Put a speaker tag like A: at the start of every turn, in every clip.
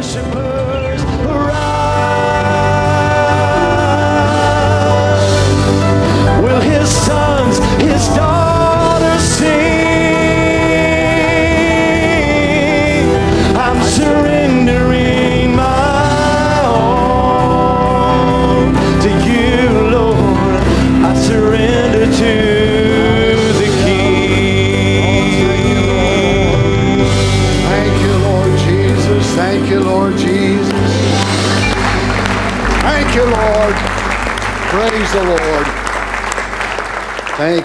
A: worshipers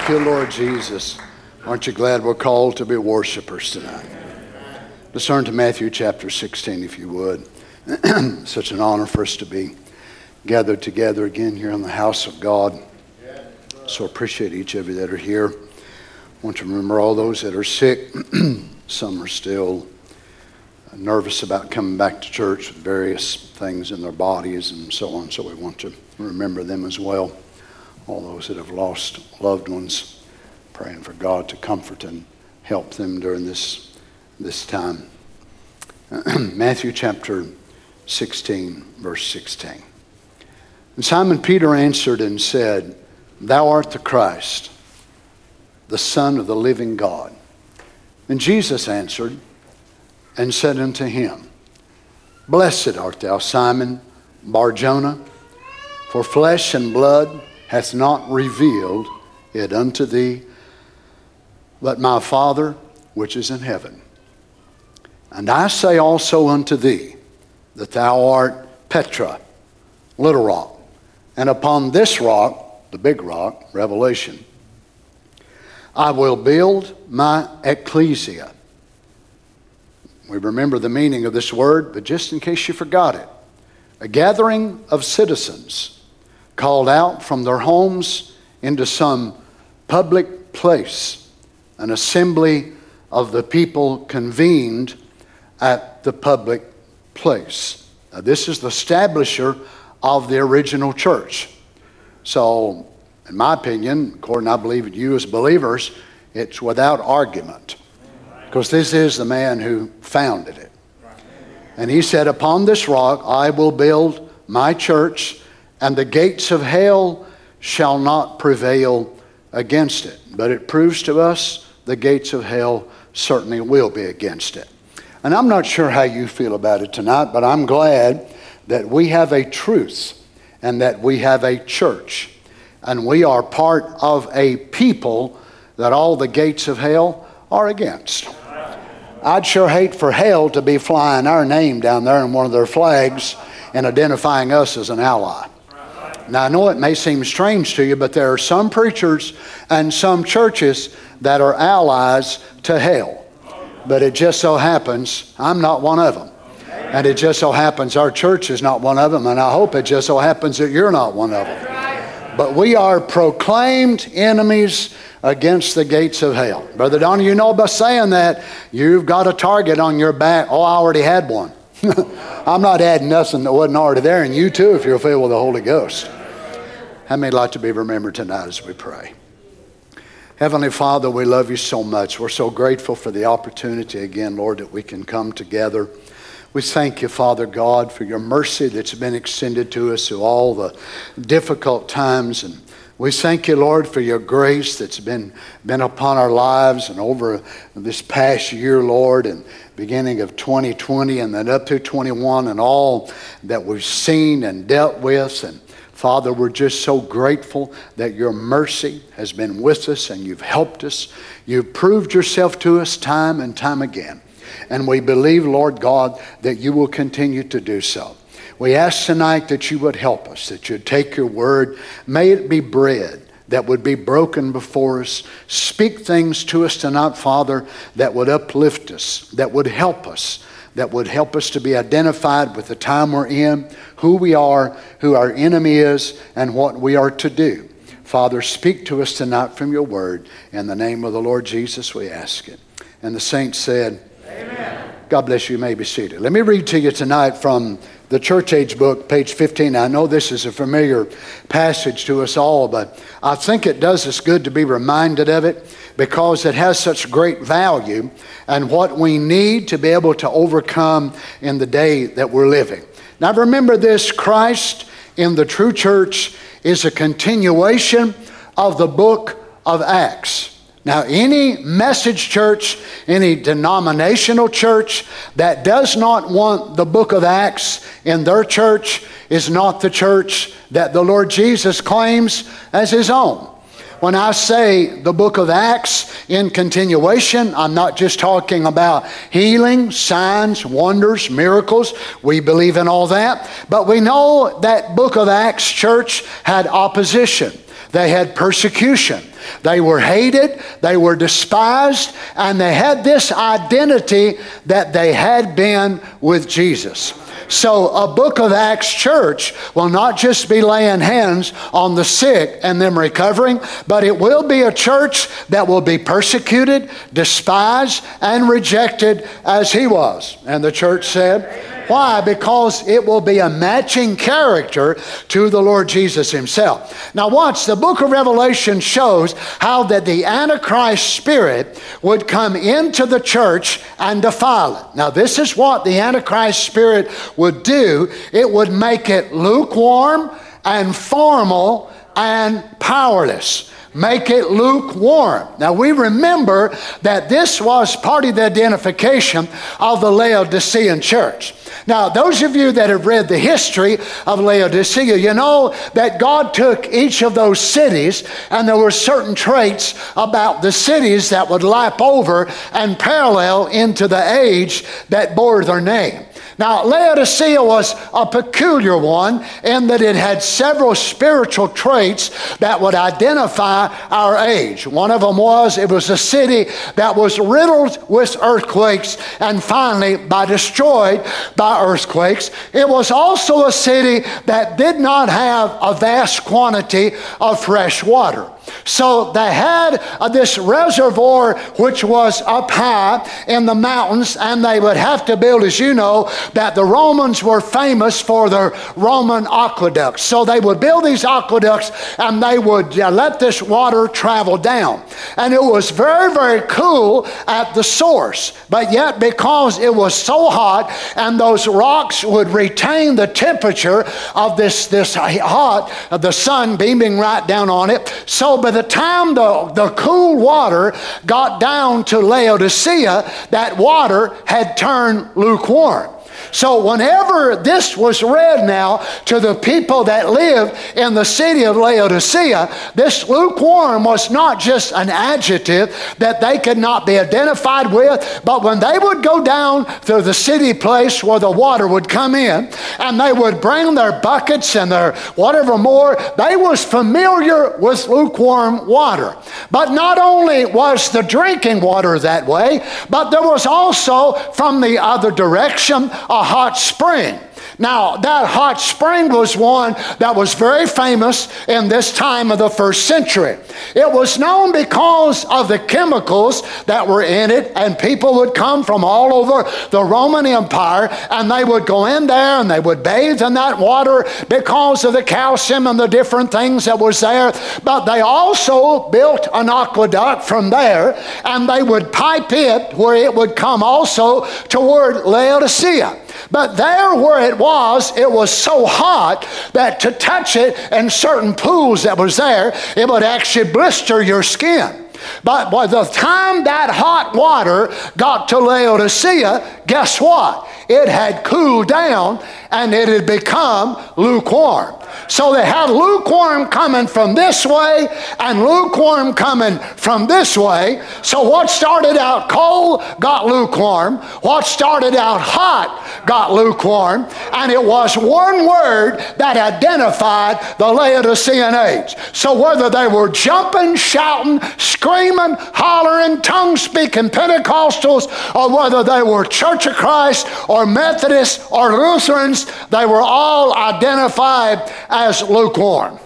B: Thank you, Lord Jesus. Aren't you glad we're called to be worshipers tonight? Let's turn to Matthew chapter 16, if you would. Such an honor for us to be gathered together again here in the house of God. So appreciate each of you that are here. want to remember all those that are sick. Some are still nervous about coming back to church with various things in their bodies and so on. So we want to remember them as well. All those that have lost loved ones, praying for God to comfort and help them during this, this time. Matthew chapter 16, verse 16. And Simon Peter answered and said, Thou art the Christ, the Son of the living God. And Jesus answered and said unto him, Blessed art thou, Simon Barjona, for flesh and blood hath not revealed it unto thee, but my Father which is in heaven. And I say also unto thee that thou art Petra, little rock, and upon this rock, the big rock, Revelation, I will build my ecclesia. We remember the meaning of this word, but just in case you forgot it, a gathering of citizens called out from their homes into some public place, an assembly of the people convened at the public place. Now, this is the establisher of the original church. So, in my opinion, according I believe you as believers, it's without argument. Because this is the man who founded it. And he said, Upon this rock I will build my church, and the gates of hell shall not prevail against it. But it proves to us the gates of hell certainly will be against it. And I'm not sure how you feel about it tonight, but I'm glad that we have a truth and that we have a church. And we are part of a people that all the gates of hell are against. I'd sure hate for hell to be flying our name down there in one of their flags and identifying us as an ally. Now, I know it may seem strange to you, but there are some preachers and some churches that are allies to hell. But it just so happens I'm not one of them. And it just so happens our church is not one of them. And I hope it just so happens that you're not one of them. But we are proclaimed enemies against the gates of hell. Brother Don, you know by saying that, you've got a target on your back. Oh, I already had one. I'm not adding nothing that wasn't already there, and you too if you're filled with the Holy Ghost. How many like to be remembered tonight as we pray? Heavenly Father, we love you so much. We're so grateful for the opportunity again, Lord, that we can come together. We thank you, Father God, for your mercy that's been extended to us through all the difficult times. And we thank you, Lord, for your grace that's been, been upon our lives and over this past year, Lord, and beginning of 2020 and then up through 21 and all that we've seen and dealt with. And Father, we're just so grateful that your mercy has been with us and you've helped us. You've proved yourself to us time and time again. And we believe, Lord God, that you will continue to do so. We ask tonight that you would help us, that you'd take your word, may it be bread that would be broken before us. Speak things to us tonight, Father, that would uplift us, that would help us, that would help us to be identified with the time we're in, who we are, who our enemy is, and what we are to do. Father, speak to us tonight from your word. In the name of the Lord Jesus, we ask it. And the saints said, Amen. God bless you. You may be seated. Let me read to you tonight from the church age book, page 15. I know this is a familiar passage to us all, but I think it does us good to be reminded of it because it has such great value and what we need to be able to overcome in the day that we're living. Now, remember this Christ in the true church is a continuation of the book of Acts. Now, any message church, any denominational church that does not want the book of Acts in their church is not the church that the Lord Jesus claims as his own. When I say the book of Acts in continuation, I'm not just talking about healing, signs, wonders, miracles. We believe in all that. But we know that book of Acts church had opposition. They had persecution. They were hated, they were despised, and they had this identity that they had been with Jesus. So, a book of Acts church will not just be laying hands on the sick and them recovering, but it will be a church that will be persecuted, despised, and rejected as he was. And the church said, why? Because it will be a matching character to the Lord Jesus himself. Now, watch, the book of Revelation shows how that the Antichrist spirit would come into the church and defile it. Now, this is what the Antichrist spirit would do it would make it lukewarm and formal and powerless make it lukewarm. Now we remember that this was part of the identification of the Laodicean church. Now, those of you that have read the history of Laodicea, you know that God took each of those cities, and there were certain traits about the cities that would lap over and parallel into the age that bore their name. Now, Laodicea was a peculiar one in that it had several spiritual traits that would identify our age. One of them was it was a city that was riddled with earthquakes and finally by destroyed by earthquakes. It was also a city that did not have a vast quantity of fresh water. So they had uh, this reservoir which was up high in the mountains, and they would have to build, as you know, that the Romans were famous for their Roman aqueducts. So they would build these aqueducts and they would uh, let this water travel down. And it was very, very cool at the source. But yet, because it was so hot and those rocks would retain the temperature of this, this hot, the sun beaming right down on it, so by the time the, the cool water got down to Laodicea, that water had turned lukewarm. So, whenever this was read now to the people that live in the city of Laodicea, this lukewarm was not just an adjective that they could not be identified with, but when they would go down to the city place where the water would come in and they would bring their buckets and their whatever more, they was familiar with lukewarm water. But not only was the drinking water that way, but there was also from the other direction a hot spring. Now, that hot spring was one that was very famous in this time of the first century. It was known because of the chemicals that were in it, and people would come from all over the Roman Empire and they would go in there and they would bathe in that water because of the calcium and the different things that was there. But they also built an aqueduct from there and they would pipe it where it would come also toward Laodicea. But there where it was, it was so hot that to touch it in certain pools that was there, it would actually blister your skin. But by the time that hot water got to Laodicea, guess what? It had cooled down and it had become lukewarm. So they had lukewarm coming from this way and lukewarm coming from this way. So what started out cold got lukewarm. What started out hot got lukewarm. And it was one word that identified the Laodicean age. So whether they were jumping, shouting, screaming, hollering, tongue speaking Pentecostals, or whether they were Church of Christ or Methodists or Lutherans, they were all identified as lukewarm.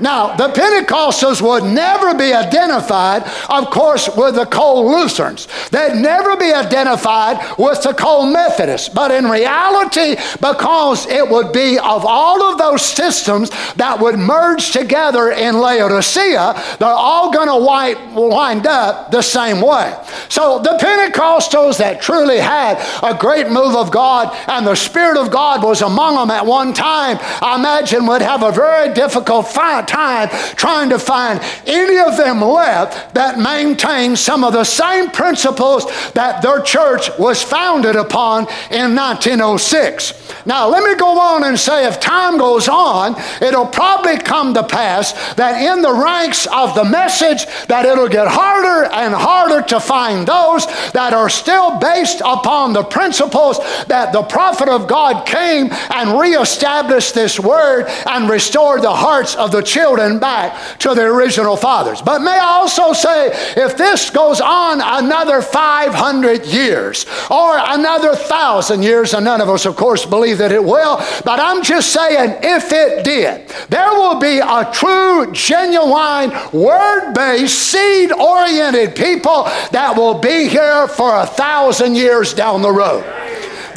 B: Now, the Pentecostals would never be identified, of course, with the cold Lutherans. They'd never be identified with the cold Methodists. But in reality, because it would be of all of those systems that would merge together in Laodicea, they're all going to wind up the same way. So the Pentecostals that truly had a great move of God and the Spirit of God was among them at one time, I imagine would have a very difficult time trying to find any of them left that maintain some of the same principles that their church was founded upon in 1906. Now, let me go on and say if time goes on, it'll probably come to pass that in the ranks of the message that it'll get harder and harder to find those that are still based upon the principles that the prophet of God came and reestablished this word and restored the hearts of the children back to their original fathers. But may I also say, if this goes on another 500 years or another thousand years, and none of us, of course, believe that it will, but I'm just saying, if it did, there will be a true, genuine, word based, seed oriented people that will be here for a thousand years down the road.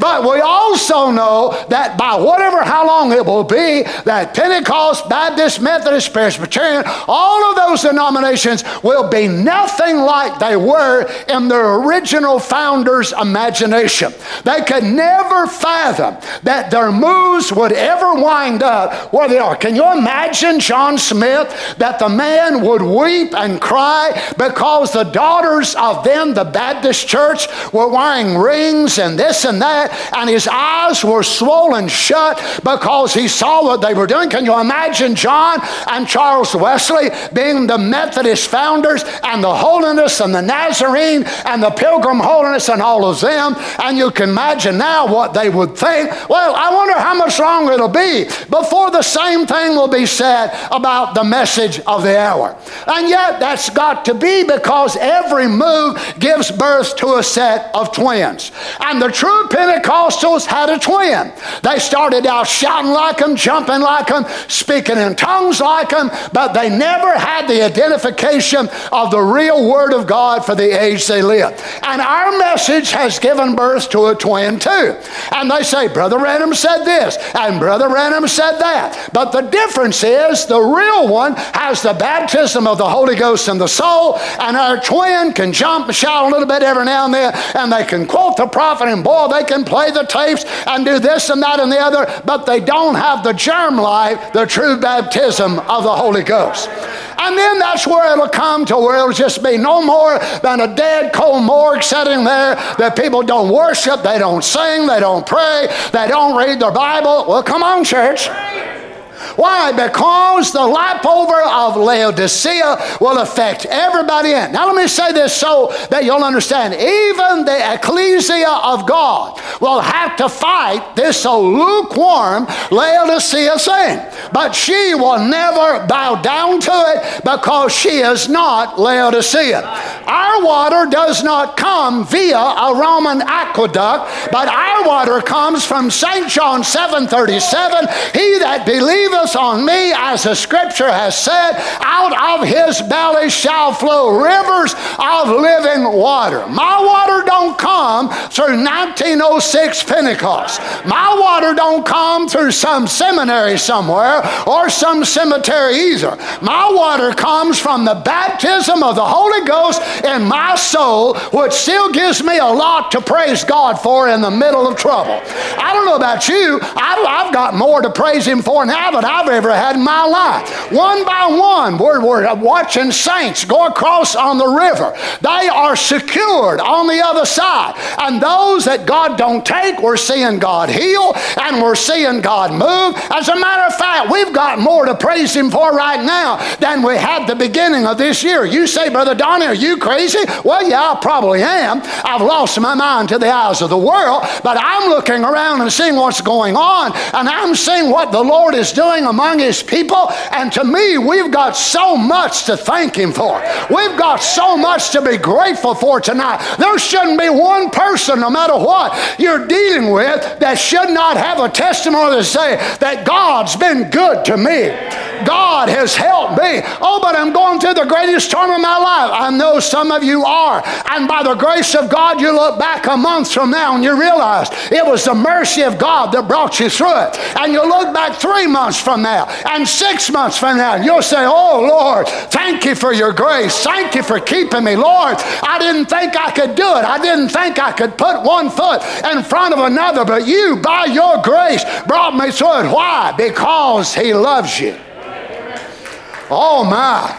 B: But we also know that by whatever, how long it will be, that Pentecost, Baptist, Methodist, Presbyterian, all of those denominations will be nothing like they were in their original founders' imagination. They could never fathom that their moves would ever wind up where they are. Can you imagine John Smith that the man would weep and cry because the daughters of them, the Baptist church, were wearing rings and this and that? And his eyes were swollen shut because he saw what they were doing. Can you imagine John and Charles Wesley being the Methodist founders and the holiness and the Nazarene and the Pilgrim holiness and all of them? And you can imagine now what they would think. Well, I wonder how much longer it'll be before the same thing will be said about the message of the hour. And yet, that's got to be because every move gives birth to a set of twins. And the true Pentecost Pentecostals had a twin. They started out shouting like them, jumping like them, speaking in tongues like them, but they never had the identification of the real Word of God for the age they lived. And our message has given birth to a twin too. And they say, Brother Branham said this, and Brother Branham said that. But the difference is the real one has the baptism of the Holy Ghost in the soul, and our twin can jump and shout a little bit every now and then, and they can quote the prophet, and boy, they can play the tapes and do this and that and the other, but they don't have the germ life, the true baptism of the Holy Ghost. And then that's where it'll come to where it'll just be no more than a dead cold morgue sitting there that people don't worship, they don't sing, they don't pray, they don't read their Bible. Well, come on, church. Why? Because the lap over of Laodicea will affect everybody in. Now, let me say this so that you'll understand. Even the ecclesia of God will have to fight this so lukewarm Laodicea thing. But she will never bow down to it because she is not Laodicea. Our water does not come via a Roman aqueduct, but our water comes from St. John 7:37. He that believeth on me, as the scripture has said, out of his belly shall flow rivers of living water. My water don't come through 1906 Pentecost. My water don't come through some seminary somewhere or some cemetery either. My water comes from the baptism of the Holy Ghost in my soul, which still gives me a lot to praise God for in the middle of trouble. I don't know about you, I've got more to praise Him for now than I've ever had in my life. One by one, we're, we're watching saints go across on the river. They are secured on the other side. And those that God don't take, we're seeing God heal and we're seeing God move. As a matter of fact, we've got more to praise Him for right now than we had the beginning of this year. You say, Brother Donnie, are you crazy? Well, yeah, I probably am. I've lost my mind to the eyes of the world, but I'm looking around and seeing what's going on, and I'm seeing what the Lord is doing among His people. And to me, we've got so much to thank Him for. We've got so much to be grateful for tonight. There shouldn't be one person, no matter what you're dealing with, that should not have a testimony to say that God's been good to me. God has helped me. Oh, but I'm going through the greatest storm of my life. I know some of you are. And by the grace of God, you look back a month from now and you realize it was the mercy of God that brought you through it. And you look back three months from now and six months from now, and you'll say, Oh, Lord, thank you for your grace. Thank you for keeping me. Lord, I didn't think I could do it. I didn't think I could put one foot in front of another, but you, by your grace, brought me through it. Why? Because He loves you. Oh, my.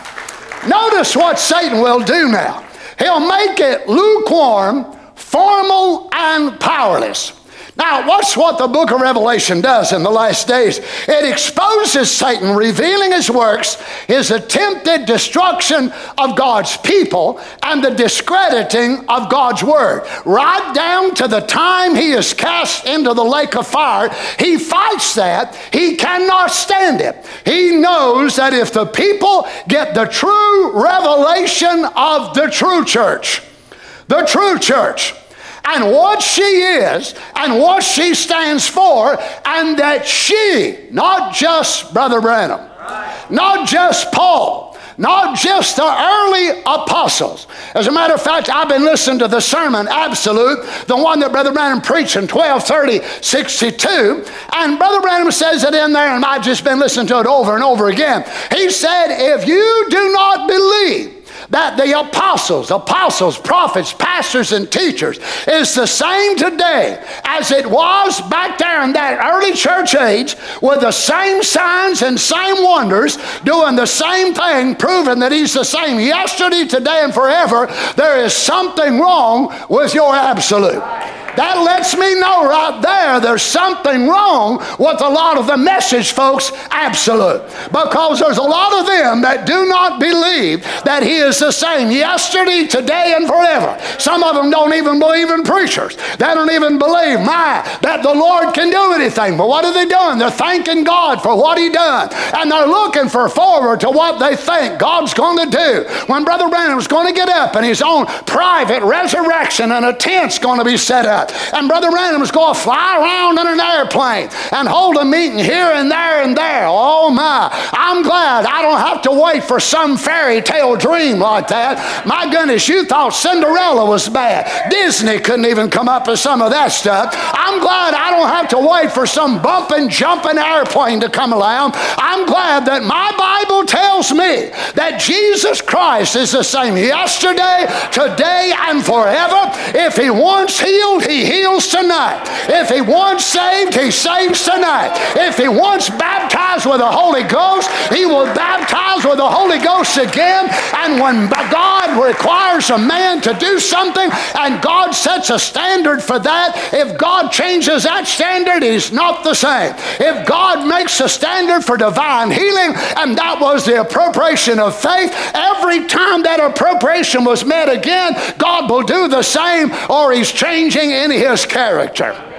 B: Notice what Satan will do now. He'll make it lukewarm, formal, and powerless. Now, watch what the book of Revelation does in the last days. It exposes Satan, revealing his works, his attempted destruction of God's people, and the discrediting of God's word. Right down to the time he is cast into the lake of fire, he fights that. He cannot stand it. He knows that if the people get the true revelation of the true church, the true church, and what she is and what she stands for, and that she, not just Brother Branham, not just Paul, not just the early apostles. As a matter of fact, I've been listening to the sermon, Absolute, the one that Brother Branham preached in 1230 62. And Brother Branham says it in there, and I've just been listening to it over and over again. He said, If you do not believe, that the apostles, apostles, prophets, pastors, and teachers is the same today as it was back there in that early church age with the same signs and same wonders, doing the same thing, proving that He's the same yesterday, today, and forever. There is something wrong with your absolute. That lets me know right there there's something wrong with a lot of the message folks, absolute. Because there's a lot of them that do not believe that He is the same yesterday, today, and forever. Some of them don't even believe in preachers. They don't even believe, my, that the Lord can do anything. But what are they doing? They're thanking God for what He done. And they're looking for forward to what they think God's going to do. When Brother Branham's going to get up and his own private resurrection and a tent's going to be set up that. And Brother Branham's going to fly around in an airplane and hold a meeting here and there and there. Oh my. I'm glad I don't have to wait for some fairy tale dream like that. My goodness, you thought Cinderella was bad. Disney couldn't even come up with some of that stuff. I'm glad I don't have to wait for some bumping, jumping airplane to come around. I'm glad that my Bible tells me that Jesus Christ is the same yesterday, today, and forever. If He once healed, He heals tonight. If he wants saved, he saves tonight. If he wants baptized with the Holy Ghost, he will baptize with the Holy Ghost again. And when God requires a man to do something and God sets a standard for that, if God changes that standard, he's not the same. If God makes a standard for divine healing, and that was the appropriation of faith, every time that appropriation was met again, God will do the same or he's changing in his character.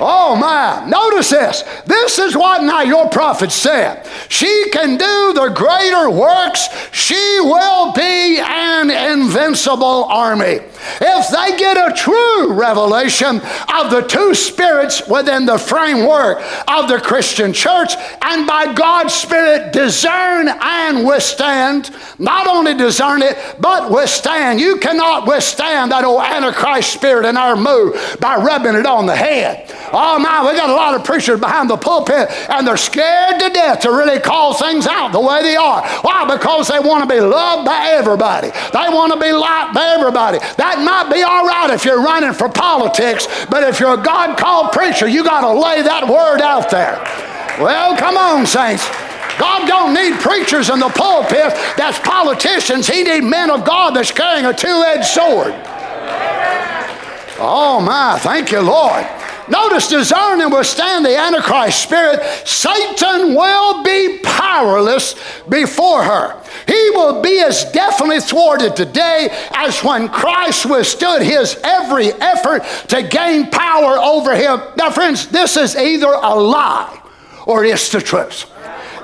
B: Oh my, notice this. This is what now your prophet said. She can do the greater works. She will be an invincible army. If they get a true revelation of the two spirits within the framework of the Christian church, and by God's Spirit discern and withstand, not only discern it, but withstand. You cannot withstand that old Antichrist spirit in our mood by rubbing it on the head. Oh my, we got a lot of preachers behind the pulpit and they're scared to death to really call things out the way they are. Why? Because they want to be loved by everybody. They want to be liked by everybody. That might be all right if you're running for politics, but if you're a God called preacher, you got to lay that word out there. Well, come on, saints. God don't need preachers in the pulpit that's politicians. He need men of God that's carrying a two-edged sword. Oh my, thank you, Lord. Notice, discern and withstand the Antichrist spirit. Satan will be powerless before her. He will be as definitely thwarted today as when Christ withstood his every effort to gain power over him. Now, friends, this is either a lie or it's the truth.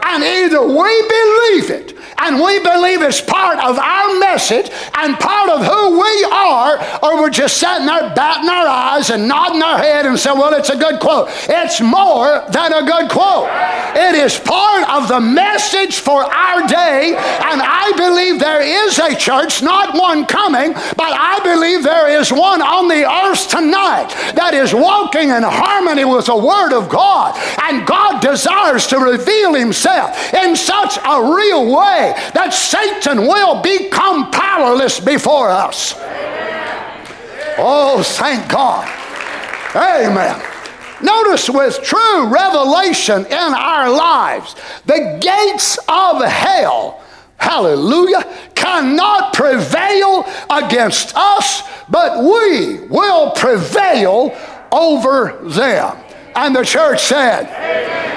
B: And either we believe it, and we believe it's part of our message and part of who we are, or we're just sitting there batting our eyes and nodding our head and saying, well, it's a good quote. It's more than a good quote. It is part of the message for our day, and I believe there is a church, not one coming, but I believe there is one on the earth tonight that is walking in harmony with the Word of God, and God desires to reveal Himself in such a real way that Satan will become powerless before us. Oh, thank God. Amen. Notice with true revelation in our lives, the gates of hell, hallelujah, cannot prevail against us, but we will prevail over them. And the church said,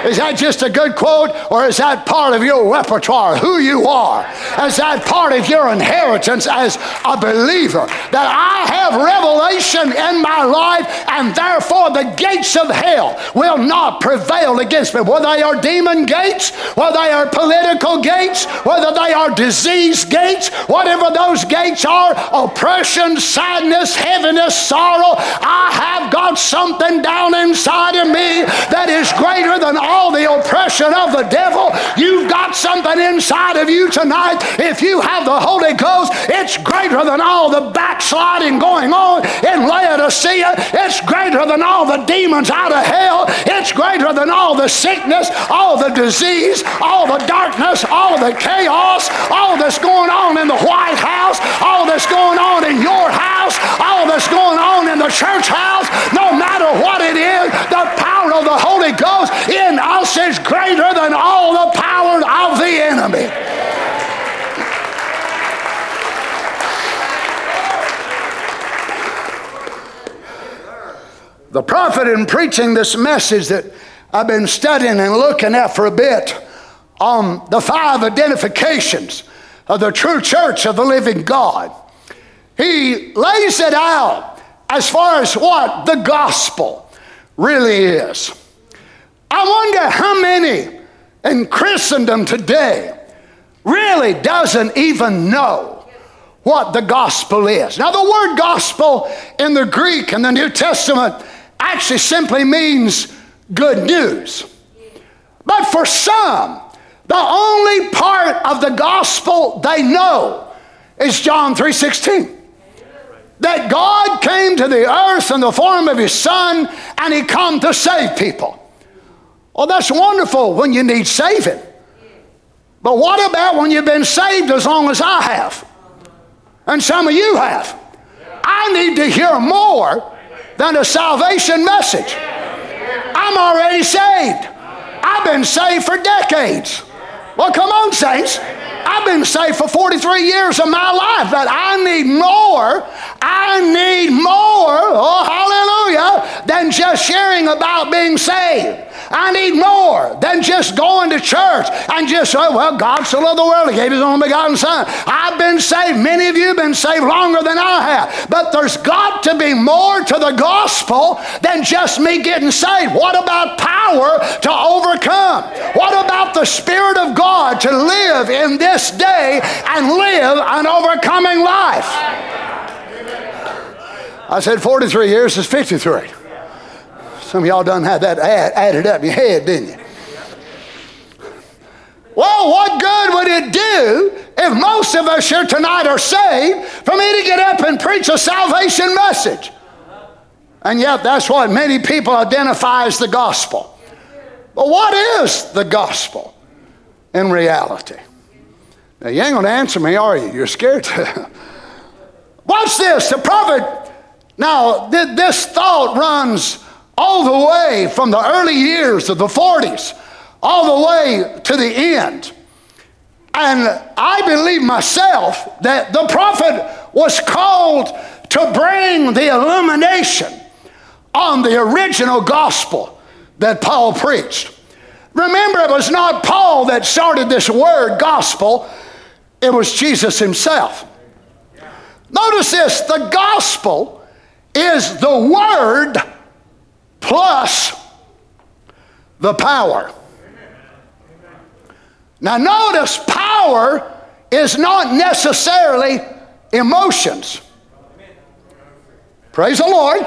B: Is that just a good quote, or is that part of your repertoire, who you are? Is that part of your inheritance as a believer? That I have revelation in my life, and therefore the gates of hell will not prevail against me. Whether they are demon gates, whether they are political gates, whether they are disease gates, whatever those gates are oppression, sadness, heaviness, sorrow I have got something down inside of me that is greater than all the oppression of the devil. You've got something inside of you tonight. If you have the Holy Ghost, it's greater than all the backsliding going on in Laodicea. It's greater than all the demons out of hell. It's greater than all the sickness, all the disease, all the darkness, all the chaos, all that's going on in the White House, all that's going on in your house, all that's going on in the church house. No matter what it is, the power of the Holy Ghost in us is greater than all the power of the enemy. The prophet, in preaching this message that I've been studying and looking at for a bit on the five identifications of the true church of the living God, he lays it out as far as what the gospel really is. I wonder how many in Christendom today really doesn't even know what the gospel is. Now, the word gospel in the Greek and the New Testament actually simply means good news. But for some, the only part of the gospel they know is John 3:16 that God came to the earth in the form of his son and he come to save people. Well, that's wonderful when you need saving. But what about when you've been saved as long as I have? And some of you have. I need to hear more than a salvation message. I'm already saved. I've been saved for decades. Well, come on, saints. I've been saved for 43 years of my life, but I need more. I need more, oh, hallelujah, than just sharing about being saved. I need more than just going to church and just, oh, well, God so loved the world, He gave His only begotten Son. I've been saved. Many of you have been saved longer than I have. But there's got to be more to the gospel than just me getting saved. What about power to overcome? What about the Spirit of God to live in this day and live an overcoming life? I said 43 years is 53. Some of y'all done had that add, added up in your head, didn't you? Well, what good would it do if most of us here tonight are saved for me to get up and preach a salvation message? And yet, that's what many people identify as the gospel. But what is the gospel in reality? Now, you ain't going to answer me, are you? You're scared. Watch this. The prophet, now, th- this thought runs all the way from the early years of the 40s, all the way to the end. And I believe myself that the prophet was called to bring the illumination on the original gospel that Paul preached. Remember, it was not Paul that started this word gospel, it was Jesus himself. Notice this the gospel is the word plus the power. Now, notice power is not necessarily emotions. Praise the Lord.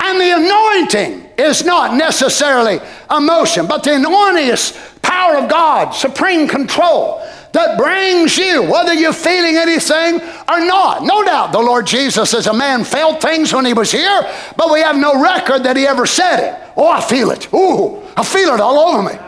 B: And the anointing is not necessarily emotion, but the anointing is power of God, supreme control that brings you, whether you're feeling anything or not. No doubt the Lord Jesus as a man felt things when he was here, but we have no record that he ever said it. Oh, I feel it. Ooh, I feel it all over me.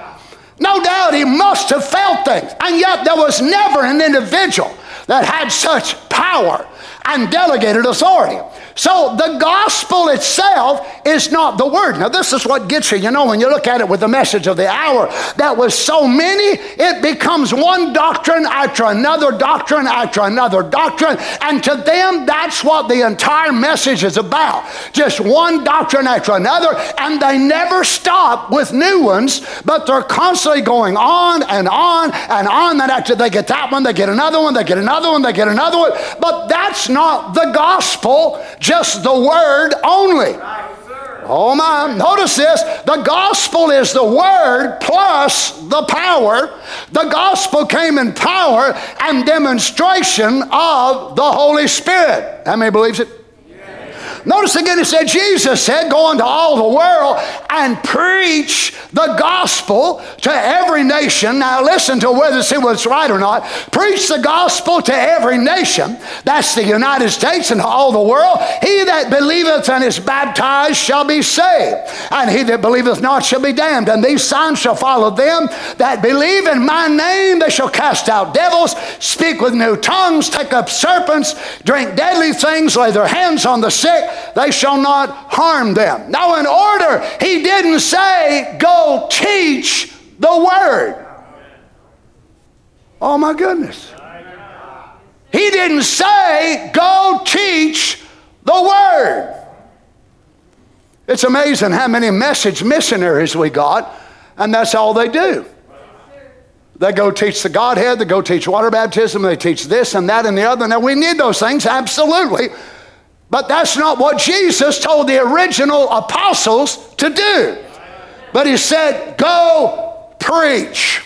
B: No doubt he must have felt things. And yet there was never an individual that had such power and delegated authority. So the gospel itself is not the word. Now, this is what gets you. You know, when you look at it with the message of the hour, that was so many, it becomes one doctrine after another doctrine after another doctrine. And to them, that's what the entire message is about. Just one doctrine after another. And they never stop with new ones, but they're constantly going on and on and on. Then after they get that one, they get another one, they get another one, they get another one. But that's not the gospel just the word only. Oh my, notice this. The gospel is the word plus the power. The gospel came in power and demonstration of the Holy Spirit. How many believes it? Notice again, it said, Jesus said, Go into all the world and preach the gospel to every nation. Now, listen to whether see what's right or not. Preach the gospel to every nation. That's the United States and all the world. He that believeth and is baptized shall be saved, and he that believeth not shall be damned. And these signs shall follow them that believe in my name. They shall cast out devils, speak with new tongues, take up serpents, drink deadly things, lay their hands on the sick they shall not harm them. Now, in order, he didn't say, go teach the word. Oh my goodness. He didn't say, go teach the word. It's amazing how many message missionaries we got, and that's all they do. They go teach the Godhead, they go teach water baptism, they teach this and that and the other. Now, we need those things, absolutely. But that's not what Jesus told the original apostles to do. But he said, Go preach.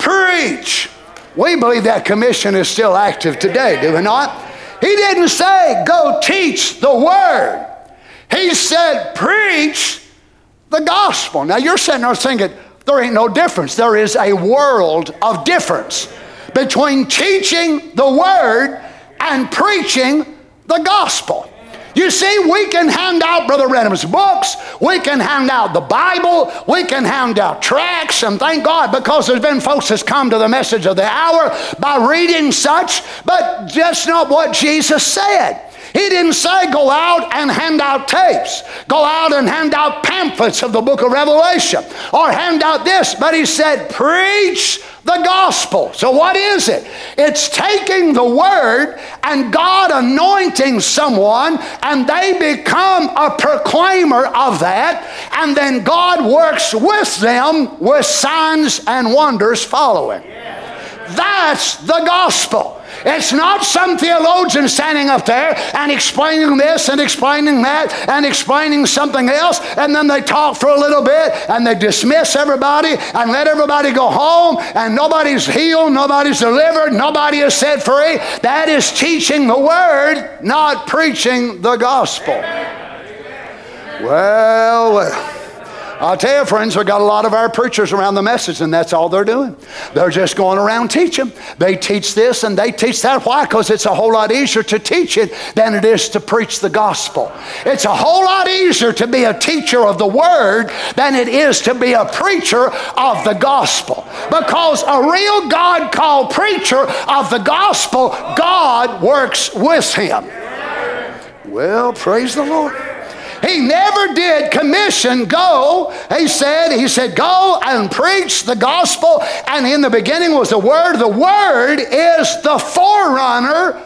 B: Preach. We believe that commission is still active today, do we not? He didn't say, Go teach the word. He said, Preach the gospel. Now you're sitting there thinking, There ain't no difference. There is a world of difference between teaching the word and preaching the gospel. You see, we can hand out Brother Branham's books, we can hand out the Bible, we can hand out tracts, and thank God because there's been folks that's come to the message of the hour by reading such, but just not what Jesus said. He didn't say go out and hand out tapes, go out and hand out pamphlets of the book of Revelation, or hand out this, but he said preach the gospel. So, what is it? It's taking the word and God anointing someone, and they become a proclaimer of that, and then God works with them with signs and wonders following. That's the gospel. It's not some theologian standing up there and explaining this and explaining that and explaining something else, and then they talk for a little bit and they dismiss everybody and let everybody go home, and nobody's healed, nobody's delivered, nobody is set free. That is teaching the word, not preaching the gospel. Well, well. I'll tell you, friends, we got a lot of our preachers around the message, and that's all they're doing. They're just going around teaching. They teach this and they teach that. Why? Because it's a whole lot easier to teach it than it is to preach the gospel. It's a whole lot easier to be a teacher of the word than it is to be a preacher of the gospel. Because a real God called preacher of the gospel, God works with him. Well, praise the Lord. He never did commission go. He said, He said, go and preach the gospel. And in the beginning was the Word. The Word is the forerunner.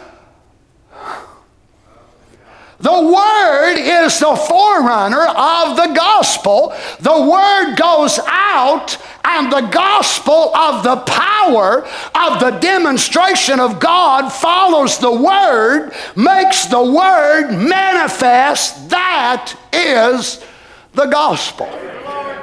B: The Word is the forerunner of the gospel. The Word goes out and the gospel of the power of the demonstration of God follows the word, makes the word manifest. That is the gospel.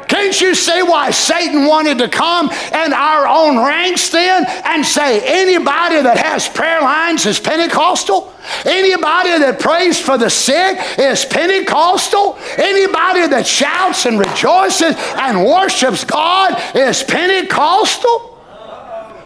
B: Can Can't you see why Satan wanted to come in our own ranks then and say anybody that has prayer lines is Pentecostal? Anybody that prays for the sick is Pentecostal? Anybody that shouts and rejoices and worships God is Pentecostal?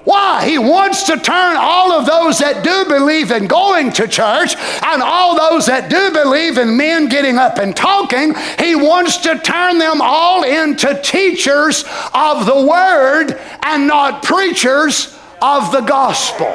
B: Why? He wants to turn all of those that do believe in going to church and all those that do believe in men getting up and talking, he wants to turn them all into teachers of the word and not preachers of the gospel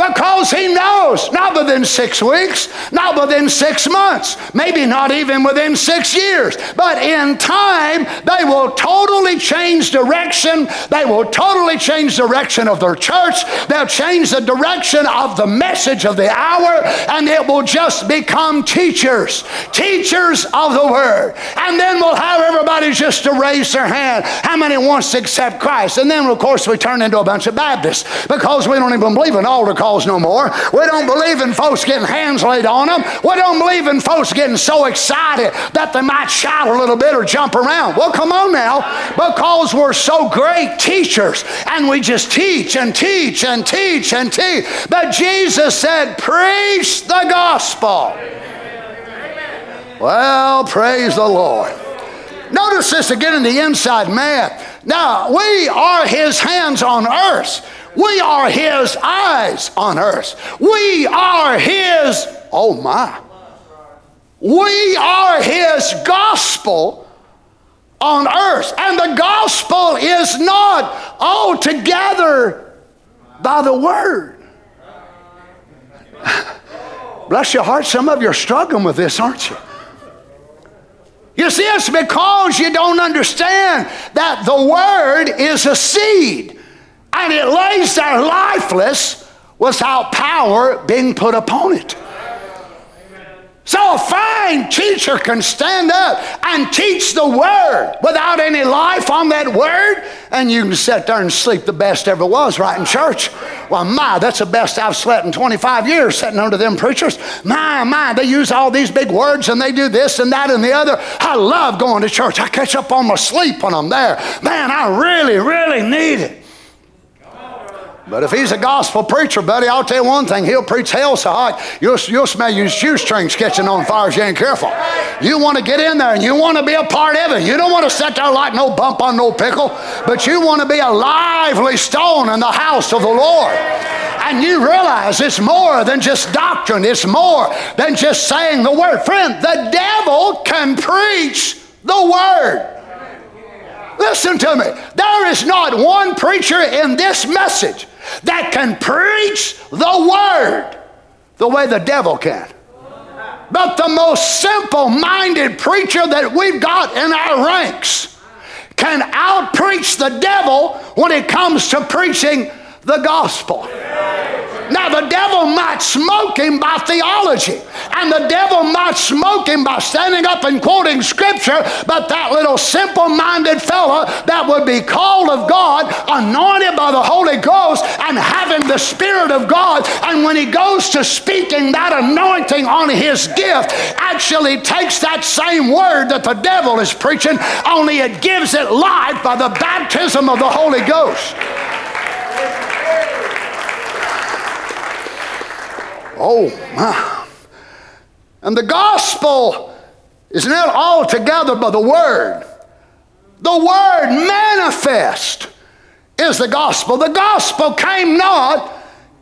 B: because he knows not within six weeks, not within six months, maybe not even within six years, but in time they will totally change direction. They will totally change direction of their church. They'll change the direction of the message of the hour, and it will just become teachers, teachers of the word. And then we'll have everybody just to raise their hand. How many wants to accept Christ? And then, of course, we turn into a bunch of Baptists because we don't even believe in altar no more. We don't believe in folks getting hands laid on them. We don't believe in folks getting so excited that they might shout a little bit or jump around. Well, come on now, because we're so great teachers and we just teach and teach and teach and teach. But Jesus said, Preach the gospel. Well, praise the Lord. Notice this again in the inside man. Now, we are his hands on earth. We are His eyes on earth. We are His, oh my. We are His gospel on earth. And the gospel is not altogether by the word. Bless your heart, some of you are struggling with this, aren't you? You see, it's because you don't understand that the word is a seed and it lays there lifeless without power being put upon it. So a fine teacher can stand up and teach the word without any life on that word, and you can sit there and sleep the best ever was right in church. Well, my, that's the best I've slept in 25 years sitting under them preachers. My, my, they use all these big words and they do this and that and the other. I love going to church. I catch up on my sleep when I'm there. Man, I really, really need it. But if he's a gospel preacher, buddy, I'll tell you one thing. He'll preach hell so hot, you'll, you'll smell your shoestrings catching on fire if you ain't careful. You want to get in there and you want to be a part of it. You don't want to sit there like no bump on no pickle, but you want to be a lively stone in the house of the Lord. And you realize it's more than just doctrine, it's more than just saying the word. Friend, the devil can preach the word. Listen to me. There is not one preacher in this message that can preach the word the way the devil can. But the most simple minded preacher that we've got in our ranks can out preach the devil when it comes to preaching the gospel. Now, the devil might smoke him by theology, and the devil might smoke him by standing up and quoting scripture, but that little simple minded fella that would be called of God, anointed by the Holy Ghost, and having the Spirit of God, and when he goes to speaking, that anointing on his gift actually takes that same word that the devil is preaching, only it gives it life by the baptism of the Holy Ghost. Oh, my. And the gospel is not altogether by the word. The word manifest is the gospel. The gospel came not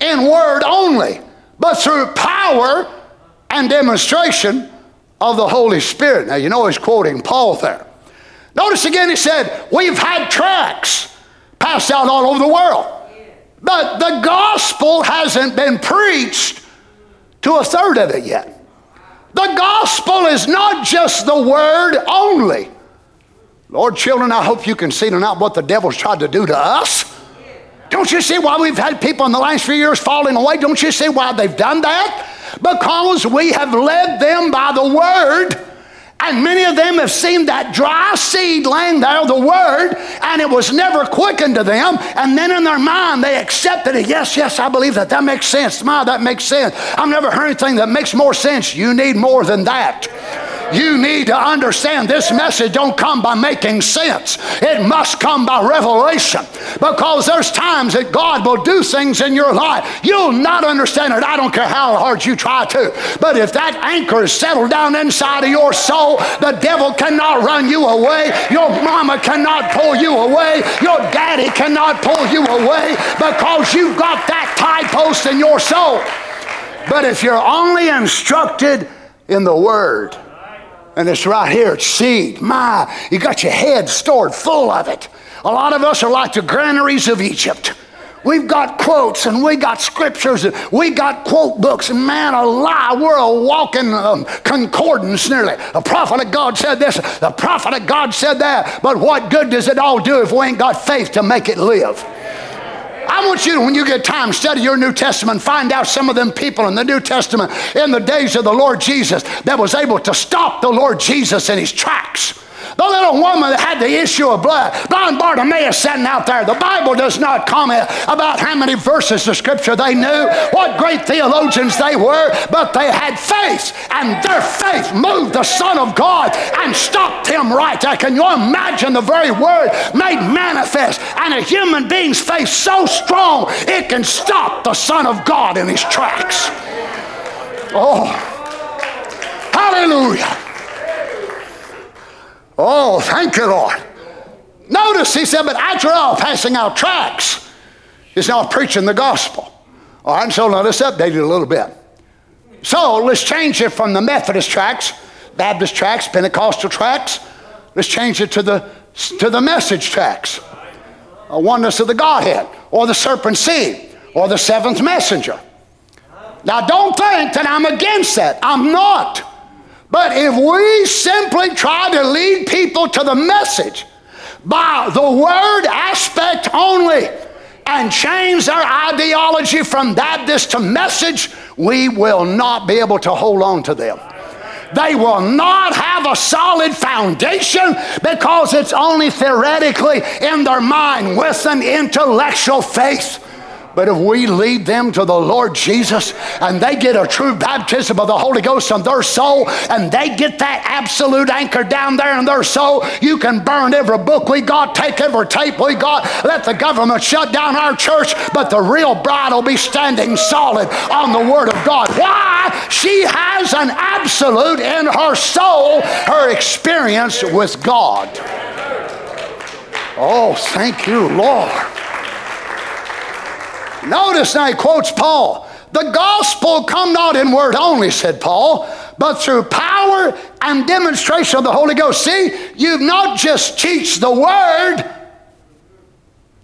B: in word only, but through power and demonstration of the Holy Spirit. Now, you know he's quoting Paul there. Notice again, he said, We've had tracts passed out all over the world, but the gospel hasn't been preached to a third of it yet. The gospel is not just the word only. Lord, children, I hope you can see tonight what the devil's tried to do to us. Don't you see why we've had people in the last few years falling away? Don't you see why they've done that? Because we have led them by the word and many of them have seen that dry seed laying there, the word, and it was never quickened to them. And then in their mind, they accepted it. Yes, yes, I believe that. That makes sense. My, that makes sense. I've never heard anything that makes more sense. You need more than that. You need to understand this message don't come by making sense. It must come by revelation. Because there's times that God will do things in your life. You'll not understand it. I don't care how hard you try to. But if that anchor is settled down inside of your soul, the devil cannot run you away. Your mama cannot pull you away. Your daddy cannot pull you away because you've got that tie post in your soul. But if you're only instructed in the Word, and it's right here, it's seed. My, you got your head stored full of it. A lot of us are like the granaries of Egypt. We've got quotes and we got scriptures and we got quote books and man, a lie. We're a walking um, concordance nearly. The prophet of God said this, the prophet of God said that. But what good does it all do if we ain't got faith to make it live? I want you to, when you get time, study your New Testament, find out some of them people in the New Testament in the days of the Lord Jesus that was able to stop the Lord Jesus in his tracks. The little woman that had the issue of blood, blind Bartimaeus sitting out there. The Bible does not comment about how many verses of Scripture they knew, what great theologians they were, but they had faith, and their faith moved the Son of God and stopped him right there. Can you imagine the very word made manifest and a human being's faith so strong it can stop the Son of God in his tracks? Oh, hallelujah. Oh, thank you, Lord. Notice he said, but after all, passing out tracts is now preaching the gospel. All right, so now let's update it a little bit. So let's change it from the Methodist tracts, Baptist tracts, Pentecostal tracts. Let's change it to the to the message tracts. A oneness of the Godhead, or the serpent seed, or the seventh messenger. Now don't think that I'm against that. I'm not. But if we simply try to lead people to the message by the word aspect only and change their ideology from Baptist to message, we will not be able to hold on to them. They will not have a solid foundation because it's only theoretically in their mind with an intellectual faith. But if we lead them to the Lord Jesus and they get a true baptism of the Holy Ghost in their soul and they get that absolute anchor down there in their soul, you can burn every book we got, take every tape we got, let the government shut down our church, but the real bride will be standing solid on the Word of God. Why? She has an absolute in her soul, her experience with God. Oh, thank you, Lord. Notice now he quotes Paul. The gospel come not in word only, said Paul, but through power and demonstration of the Holy Ghost. See, you've not just teach the word,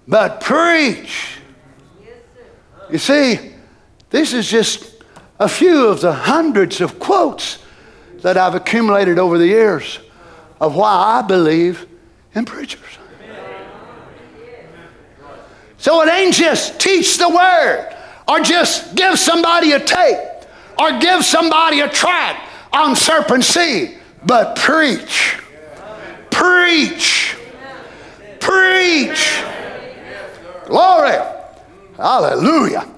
B: but preach. You see, this is just a few of the hundreds of quotes that I've accumulated over the years of why I believe in preachers. So it ain't just teach the word or just give somebody a tape or give somebody a tract on serpent seed, but preach. Preach. Preach. Glory. Hallelujah.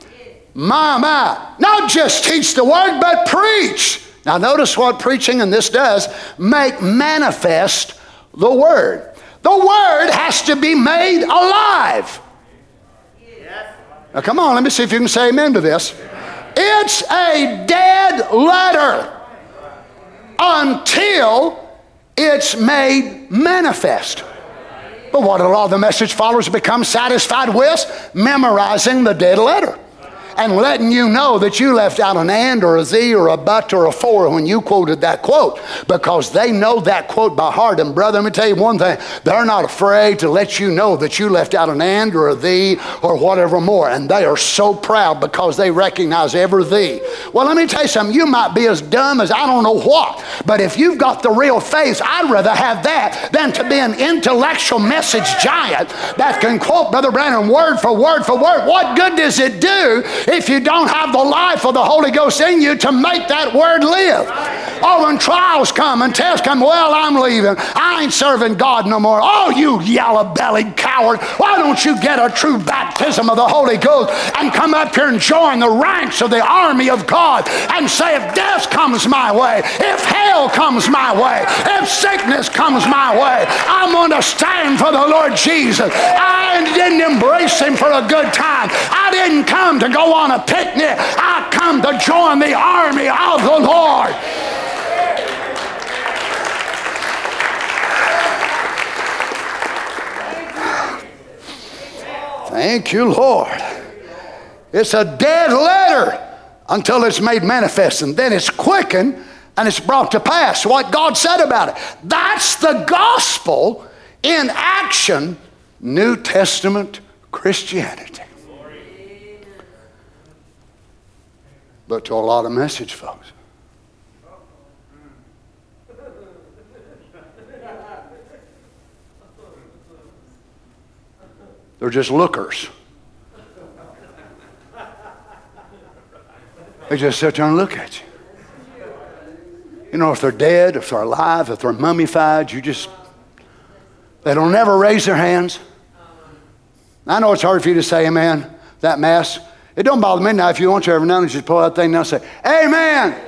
B: My, my. Not just teach the word, but preach. Now, notice what preaching and this does make manifest the word. The word has to be made alive. Now, come on, let me see if you can say amen to this. It's a dead letter until it's made manifest. But what a lot of the message followers become satisfied with? Memorizing the dead letter and letting you know that you left out an and or a z or a but or a for when you quoted that quote because they know that quote by heart. And brother, let me tell you one thing they're not afraid to let you know that you left out an and or a thee or whatever more. And they are so proud because they recognize every thee. Well, let me tell you something. You might be as dumb as I don't know what, but if you've got the real faith, I'd rather have that than to be an intellectual message giant that can quote Brother Branham word for word for word. What good does it do if you don't have the life of the Holy Ghost in you to make that word live. Oh, when trials come and tests come, well, I'm leaving. I ain't serving God no more. Oh, you yellow bellied coward. Why don't you get a true baptism of the Holy Ghost and come up here and join the ranks of the army of God and say, if death comes my way, if hell comes my way, if sickness comes my way, I'm going to stand for the Lord Jesus. I didn't embrace him for a good time. I didn't come to go on a picnic. I come to join the army of the Lord. Thank you, Lord. It's a dead letter until it's made manifest, and then it's quickened and it's brought to pass what God said about it. That's the gospel in action, New Testament Christianity. But to a lot of message folks. They're just lookers. They just sit there and look at you. You know, if they're dead, if they're alive, if they're mummified, you just, they don't never raise their hands. I know it's hard for you to say amen, that mass. It don't bother me now if you want to every now and then just pull that thing down and say, Amen.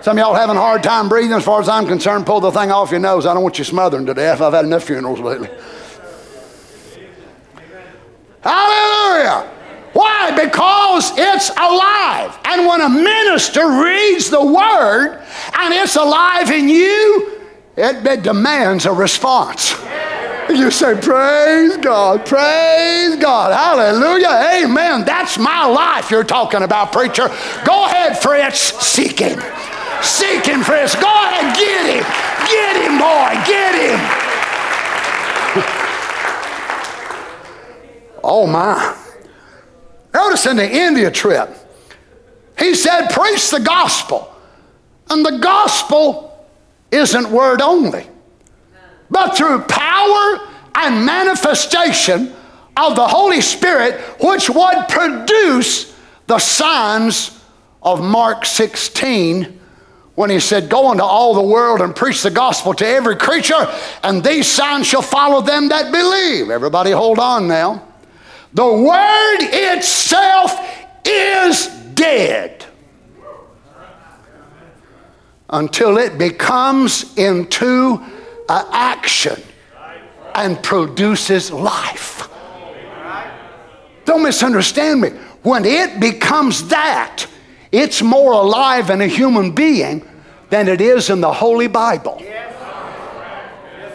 B: Some of y'all having a hard time breathing as far as I'm concerned. Pull the thing off your nose. I don't want you smothering to death. I've had enough funerals lately. Hallelujah. Why? Because it's alive. And when a minister reads the word and it's alive in you, it, it demands a response. You say, Praise God, praise God, hallelujah, amen. That's my life you're talking about, preacher. Go ahead, Fritz, seek him. Seek him, Fritz. Go ahead, get him. Get him, boy, get him. oh, my. Notice in the India trip, he said, Preach the gospel. And the gospel isn't word only, but through power and manifestation of the Holy Spirit, which would produce the signs of Mark 16 when he said, Go into all the world and preach the gospel to every creature, and these signs shall follow them that believe. Everybody hold on now. The word itself is dead until it becomes into action and produces life. Don't misunderstand me. When it becomes that, it's more alive in a human being than it is in the Holy Bible.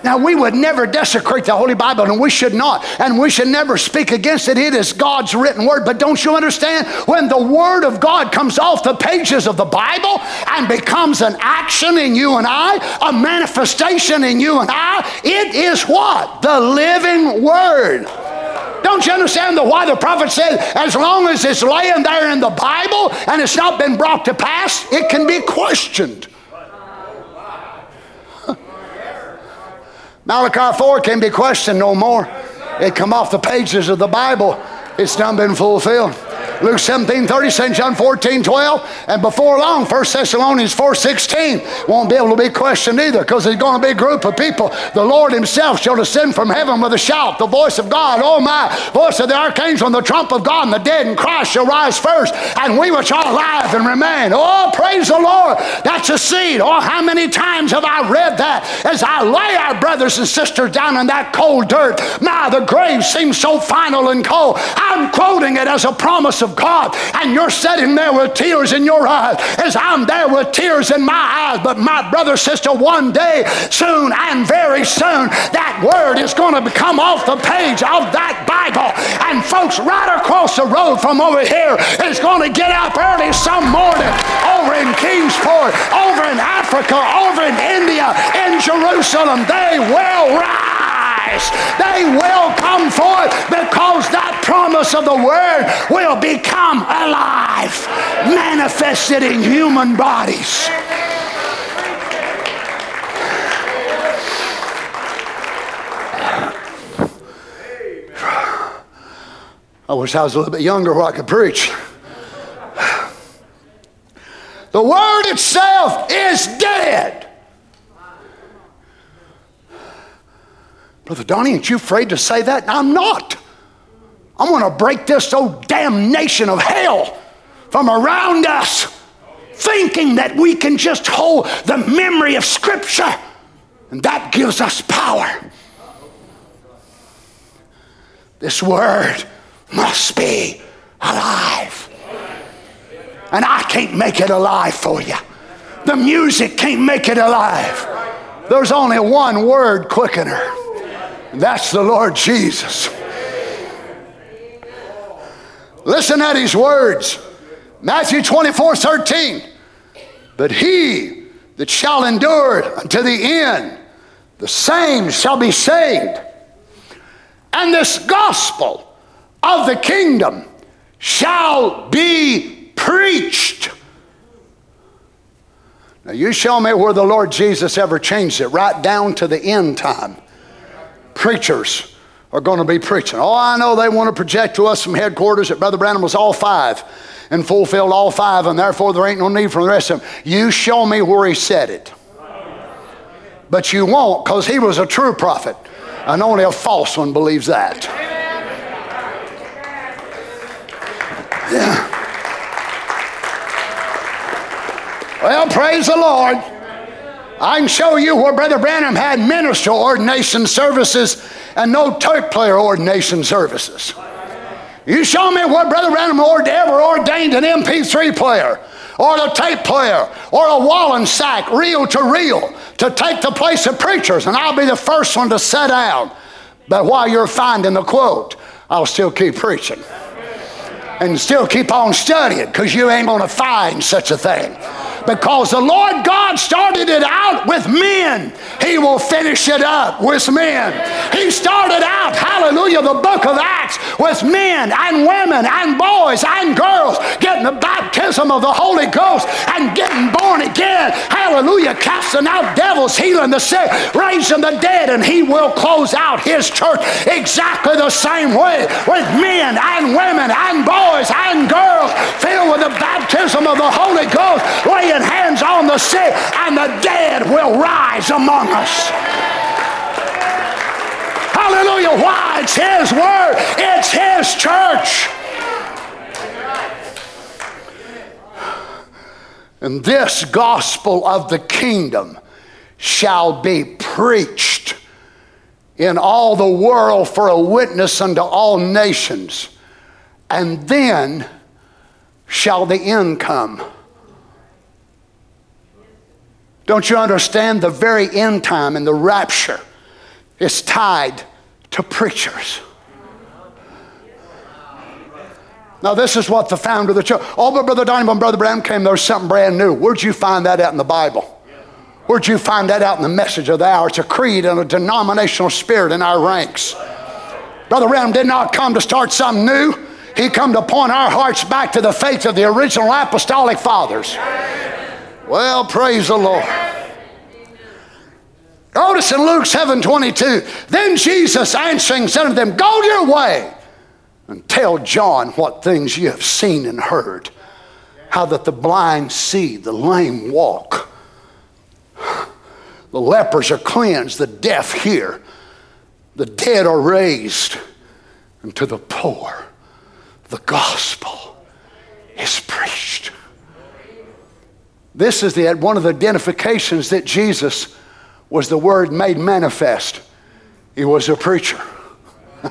B: Now, we would never desecrate the Holy Bible, and we should not, and we should never speak against it. It is God's written word. But don't you understand? When the Word of God comes off the pages of the Bible and becomes an action in you and I, a manifestation in you and I, it is what? The living Word. Don't you understand the why the prophet said, as long as it's laying there in the Bible and it's not been brought to pass, it can be questioned. Malachi 4 can be questioned no more. It come off the pages of the Bible. It's done been fulfilled. Luke 17, 30, St. John 14, 12, and before long, 1 Thessalonians 4, 16 won't be able to be questioned either because there's going to be a group of people. The Lord himself shall descend from heaven with a shout, the voice of God, oh my, voice of the archangel and the trump of God, and the dead in Christ shall rise first, and we which are alive and remain. Oh, praise the Lord. That's a seed. Oh, how many times have I read that as I lay our brothers and sisters down in that cold dirt? My, the grave seems so final and cold. I'm quoting it as a promise of of God, and you're sitting there with tears in your eyes as I'm there with tears in my eyes. But my brother, sister, one day, soon and very soon, that word is going to come off the page of that Bible. And folks, right across the road from over here is going to get up early some morning over in Kingsport, over in Africa, over in India, in Jerusalem. They will rise. They will come forth because that promise of the word will become alive, manifested in human bodies. I wish I was a little bit younger where I could preach. The word itself is dead. Brother Donnie, aren't you afraid to say that? I'm not. I'm going to break this old damn nation of hell from around us, thinking that we can just hold the memory of Scripture, and that gives us power. This word must be alive. And I can't make it alive for you. The music can't make it alive. There's only one word quickener, that's the Lord Jesus. Listen at his words. Matthew 24 13. But he that shall endure unto the end, the same shall be saved. And this gospel of the kingdom shall be preached. Now, you show me where the Lord Jesus ever changed it, right down to the end time. Preachers are going to be preaching. Oh, I know they want to project to us from headquarters that Brother Branham was all five and fulfilled all five, and therefore there ain't no need for the rest of them. You show me where he said it. But you won't because he was a true prophet, and only a false one believes that. Yeah. Well, praise the Lord. I can show you where Brother Branham had minister ordination services and no tape player ordination services. You show me where Brother Branham ever ordained an MP3 player or a tape player or a Wollensak, reel to reel to take the place of preachers, and I'll be the first one to sit down. But while you're finding the quote, I'll still keep preaching and still keep on studying because you ain't going to find such a thing because the Lord God started it out with men. He will finish it up with men. He started out, hallelujah, the book of Acts with men and women and boys and girls getting the baptism of the Holy Ghost and getting born again. Hallelujah, casting out devils, healing the sick, raising the dead, and He will close out His church exactly the same way with men and women and boys and girls filled with the baptism of the Holy Ghost, laying hands on the sick, and the dead will rise among us. Hallelujah. Why? It's His word, it's His church. And this gospel of the kingdom shall be preached in all the world for a witness unto all nations. And then shall the end come. Don't you understand? The very end time and the rapture is tied to preachers. Now, this is what the founder of the church. Oh, but Brother Donnie, when Brother Branham came, there was something brand new. Where'd you find that out in the Bible? Where'd you find that out in the message of the hour? It's a creed and a denominational spirit in our ranks. Brother Branham did not come to start something new. He come to point our hearts back to the faith of the original apostolic fathers. Well, praise the Lord. Notice in Luke 7 22, then Jesus answering said unto them, Go your way and tell John what things you have seen and heard. How that the blind see, the lame walk, the lepers are cleansed, the deaf hear, the dead are raised, and to the poor the gospel is preached. This is the, one of the identifications that Jesus was the Word made manifest. He was a preacher.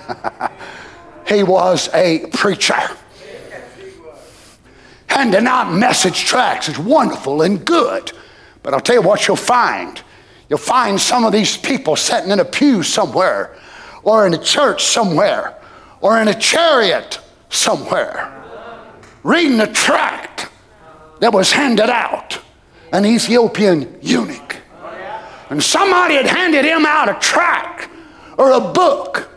B: he was a preacher. Handing out message tracts is wonderful and good. But I'll tell you what you'll find. You'll find some of these people sitting in a pew somewhere, or in a church somewhere, or in a chariot somewhere, reading a tract that was handed out an Ethiopian eunuch. And somebody had handed him out a tract or a book,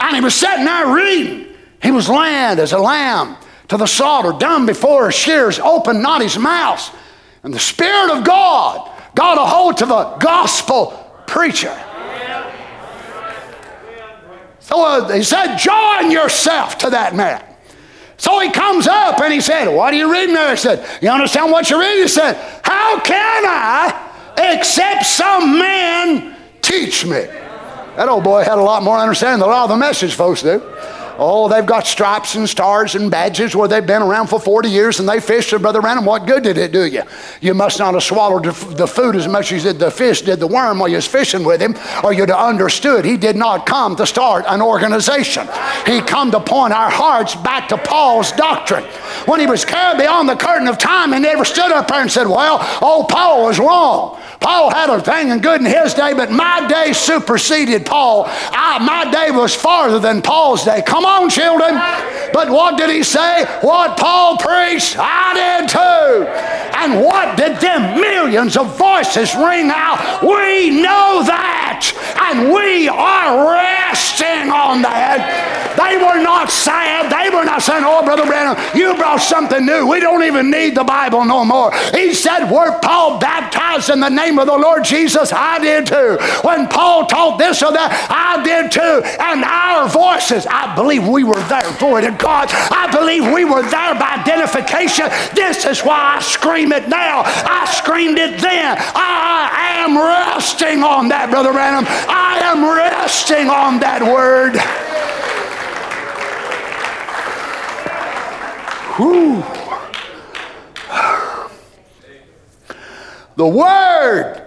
B: and he was sitting there reading. He was led as a lamb to the slaughter, dumb before his shears, opened not his mouth. And the Spirit of God got a hold to the gospel preacher. So uh, he said, Join yourself to that man. So he comes up and he said, What are you reading there? He said, You understand what you're reading? He said, How can I except some man teach me? That old boy had a lot more understanding than a lot of the message folks do. Oh, they've got stripes and stars and badges where they've been around for 40 years and they fished. And Brother Branham, what good did it do you? You must not have swallowed the food as much as did the fish did the worm while you was fishing with him, or you'd have understood he did not come to start an organization. He come to point our hearts back to Paul's doctrine. When he was carried beyond the curtain of time, he never stood up there and said, Well, oh, Paul was wrong. Paul had a thing and good in his day, but my day superseded Paul. I, my day was farther than Paul's day. Come on, children. But what did he say? What Paul preached, I did too. And what did them millions of voices ring out? We know that. And we are resting on that. They were not sad. They were not saying, Oh, Brother Branham, you brought something new. We don't even need the Bible no more. He said, Were Paul baptized in the name of the Lord Jesus, I did too. When Paul taught this or that, I did too. And our voices, I believe we were there. Glory to God. I believe we were there by identification. This is why I scream it now. I screamed it then. I am resting on that, Brother Branham. I am resting on that word. Whew. The Word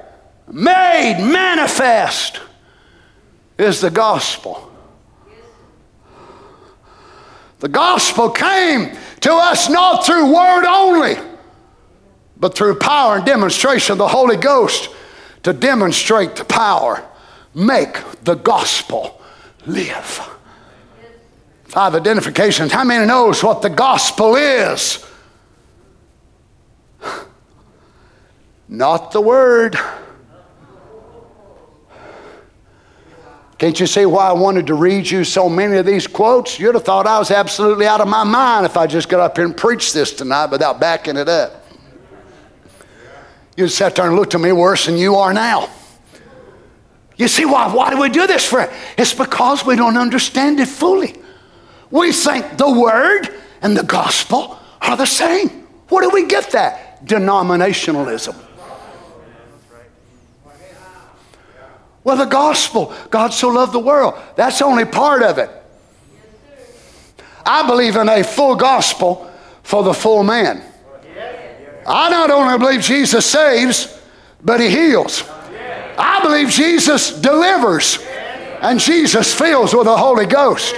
B: made manifest is the gospel. The gospel came to us not through word only, but through power and demonstration of the Holy Ghost to demonstrate the power, make the gospel live. Five identifications. How many knows what the gospel is? not the Word. Can't you see why I wanted to read you so many of these quotes? You'd have thought I was absolutely out of my mind if I just got up here and preached this tonight without backing it up. You'd sat there and looked at me worse than you are now. You see why? Why do we do this for? It's because we don't understand it fully. We think the Word and the gospel are the same. Where do we get that? Denominationalism. Well, the gospel, God so loved the world, that's only part of it. I believe in a full gospel for the full man. I not only believe Jesus saves, but he heals. I believe Jesus delivers and Jesus fills with the Holy Ghost.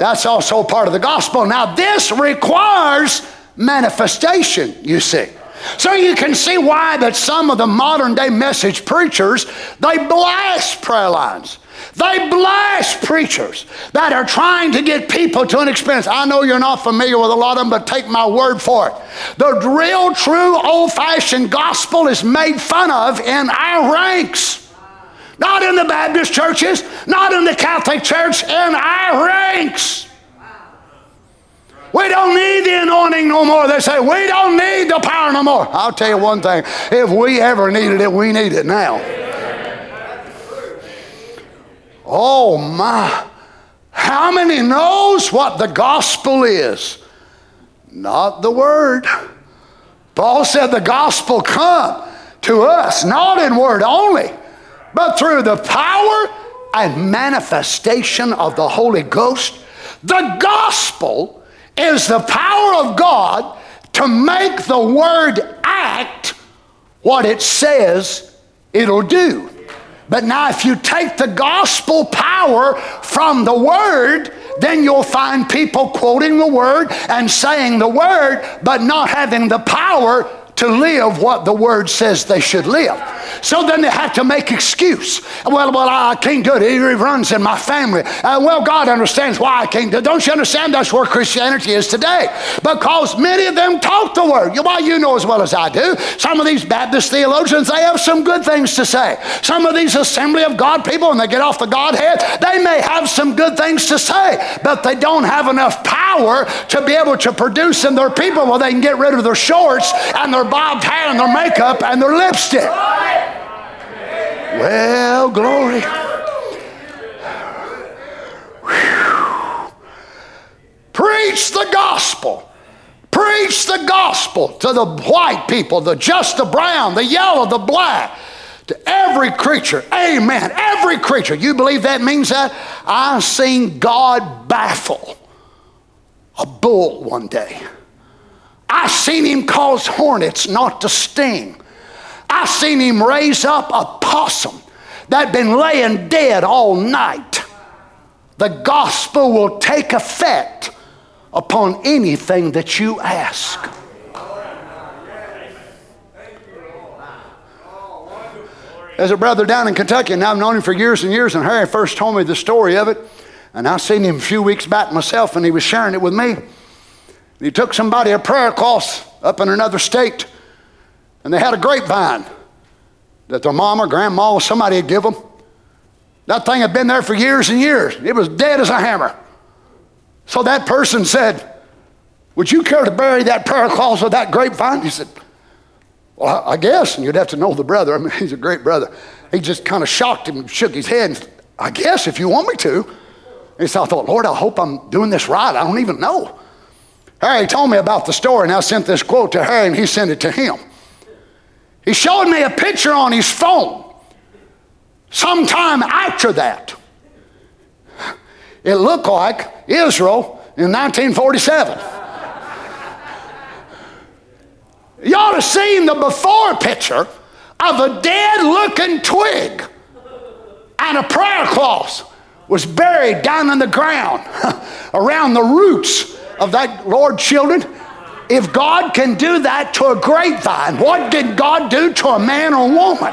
B: That's also part of the gospel. Now, this requires manifestation, you see. So you can see why that some of the modern day message preachers, they blast prayer lines. They blast preachers that are trying to get people to an experience. I know you're not familiar with a lot of them, but take my word for it. The real, true, old fashioned gospel is made fun of in our ranks. Not in the Baptist churches, not in the Catholic Church, in our ranks. We don't need the anointing no more. They say, we don't need the power no more. I'll tell you one thing if we ever needed it, we need it now. Oh my. How many knows what the gospel is? Not the word. Paul said the gospel come to us, not in word only, but through the power and manifestation of the Holy Ghost. The gospel is the power of God to make the word act what it says it'll do. But now, if you take the gospel power from the word, then you'll find people quoting the word and saying the word, but not having the power to live what the word says they should live. So then they have to make excuse. Well, well, I can't do it. It runs in my family. Uh, well, God understands why I can't do it. Don't you understand? That's where Christianity is today. Because many of them talk the word. Why you know as well as I do. Some of these Baptist theologians, they have some good things to say. Some of these Assembly of God people, when they get off the Godhead, they may have some good things to say, but they don't have enough power to be able to produce in their people where they can get rid of their shorts and their bobbed hair and their makeup and their lipstick. Well, glory. Preach the gospel Preach the gospel to the white people, the just, the brown, the yellow, the black, to every creature. Amen. Every creature. You believe that means that? I seen God baffle a bull one day. I seen him cause hornets not to sting. I seen him raise up a possum that been laying dead all night. The gospel will take effect upon anything that you ask. There's a brother down in Kentucky, and I've known him for years and years, and Harry first told me the story of it. And I seen him a few weeks back myself, and he was sharing it with me. He took somebody a prayer cloth up in another state, and they had a grapevine that their mom or grandma, or somebody had given them. That thing had been there for years and years. It was dead as a hammer. So that person said, Would you care to bury that prayer cloth with that grapevine? He said, Well, I guess. And you'd have to know the brother. I mean, he's a great brother. He just kind of shocked him, shook his head. And, I guess if you want me to. And so I thought, Lord, I hope I'm doing this right. I don't even know. Harry told me about the story, and I sent this quote to Harry, and he sent it to him. He showed me a picture on his phone sometime after that. It looked like Israel in 1947. You ought to seen the before picture of a dead looking twig and a prayer cloth was buried down in the ground around the roots of that Lord children. If God can do that to a grapevine, what did God do to a man or woman?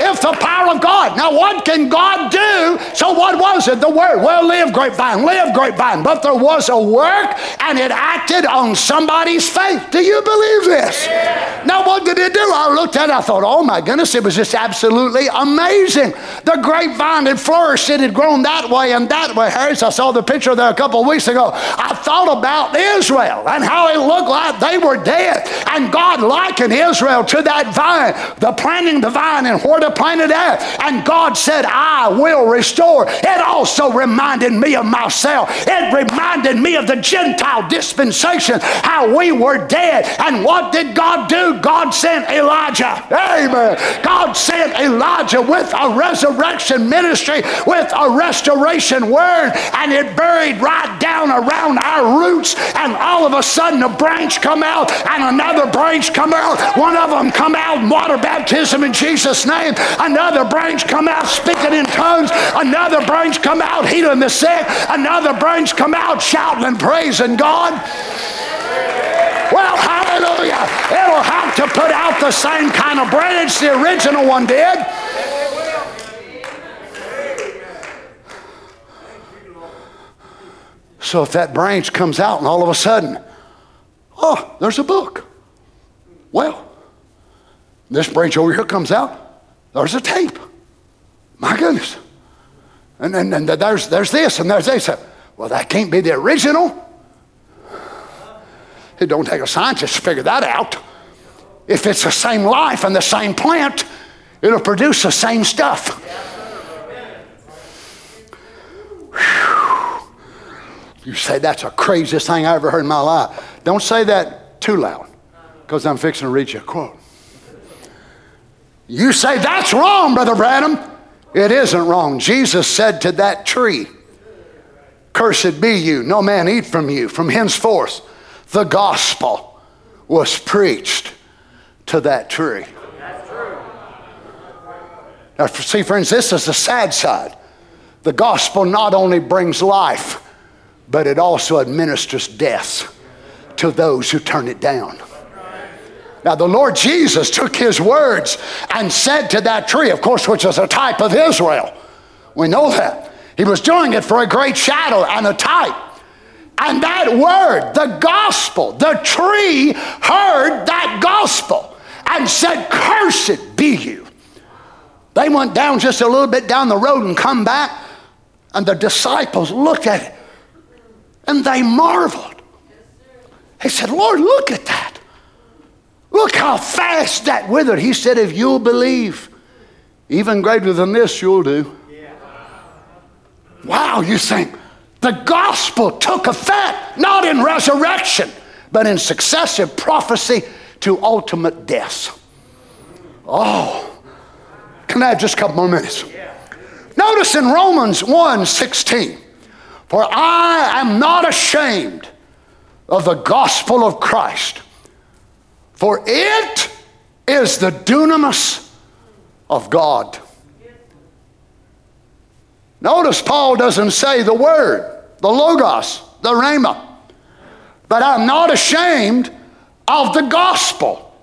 B: If the power of God. Now, what can God do? So, what was it? The word. Well, live grapevine, live grapevine. But there was a work and it acted on somebody's faith. Do you believe this? Yeah. Now, what did it do? I looked at it, I thought, oh my goodness, it was just absolutely amazing. The grapevine had flourished, it had grown that way and that way. Harris, I saw the picture there a couple of weeks ago. I thought about Israel and how it looked like they were dead. And God likened Israel to that vine, the planting the vine and where to planted out. And God said, I will restore. It also reminded me of myself. It reminded me of the Gentile dispensation, how we were dead. And what did God do? God sent Elijah. Amen. God sent Elijah with a resurrection ministry, with a restoration word, and it buried right down around our roots. And all of a sudden, a branch come out, and another branch come out. One of them come out, water baptism in Jesus' name. Another branch come out speaking in tongues. Another branch come out healing the sick. Another branch come out shouting and praising God. Well, hallelujah. It'll have to put out the same kind of branch the original one did. So if that branch comes out and all of a sudden, oh, there's a book. Well, this branch over here comes out. There's a tape. My goodness. And then and, and there's, there's this and there's this. Well, that can't be the original. It don't take a scientist to figure that out. If it's the same life and the same plant, it'll produce the same stuff. Whew. You say that's the craziest thing I ever heard in my life. Don't say that too loud, because I'm fixing to read you a quote. You say, that's wrong, Brother Branham. It isn't wrong. Jesus said to that tree, Cursed be you, no man eat from you. From henceforth, the gospel was preached to that tree. Now, see, friends, this is the sad side. The gospel not only brings life, but it also administers death to those who turn it down. Now, the Lord Jesus took his words and said to that tree, of course, which is a type of Israel. We know that. He was doing it for a great shadow and a type. And that word, the gospel, the tree heard that gospel and said, Cursed be you. They went down just a little bit down the road and come back, and the disciples looked at it and they marveled. They said, Lord, look at that. Look how fast that withered. He said, If you'll believe, even greater than this you'll do. Wow, you think the gospel took effect, not in resurrection, but in successive prophecy to ultimate death. Oh, can I have just a couple more minutes? Notice in Romans 1 16, for I am not ashamed of the gospel of Christ, for it is the dunamis of God. Notice Paul doesn't say the word, the logos, the rhema. But I'm not ashamed of the gospel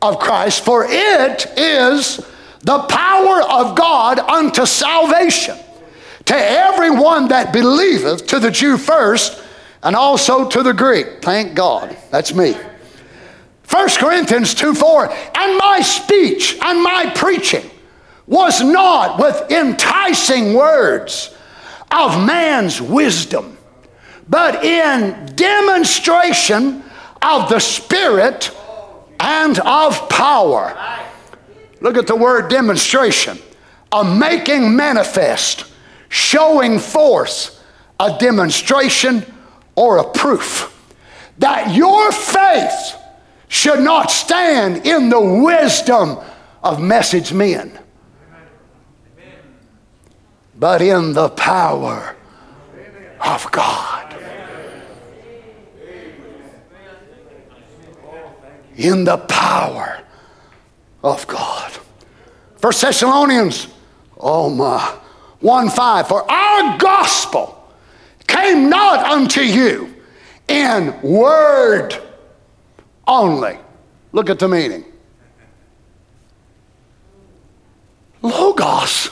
B: of Christ, for it is the power of God unto salvation to everyone that believeth, to the Jew first, and also to the Greek. Thank God. That's me. 1 Corinthians 2 4, and my speech and my preaching was not with enticing words of man's wisdom, but in demonstration of the Spirit and of power. Look at the word demonstration a making manifest, showing forth a demonstration or a proof that your faith should not stand in the wisdom of message men but in the power of God. In the power of God. First Thessalonians, oh my, 1 5. For our gospel came not unto you in word only. Look at the meaning. Logos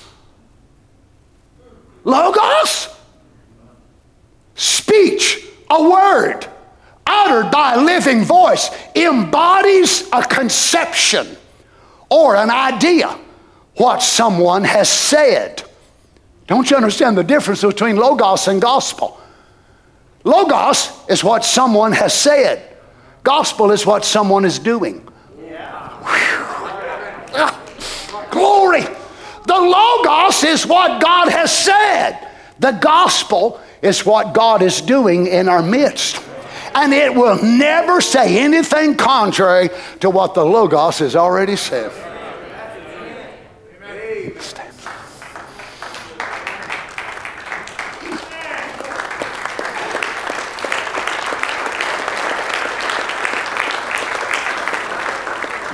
B: Logos? Speech, a word uttered by a living voice, embodies a conception or an idea, what someone has said. Don't you understand the difference between Logos and gospel? Logos is what someone has said, gospel is what someone is doing. Yeah. Ah, glory. The Logos is what God has said. The gospel is what God is doing in our midst. And it will never say anything contrary to what the Logos has already said.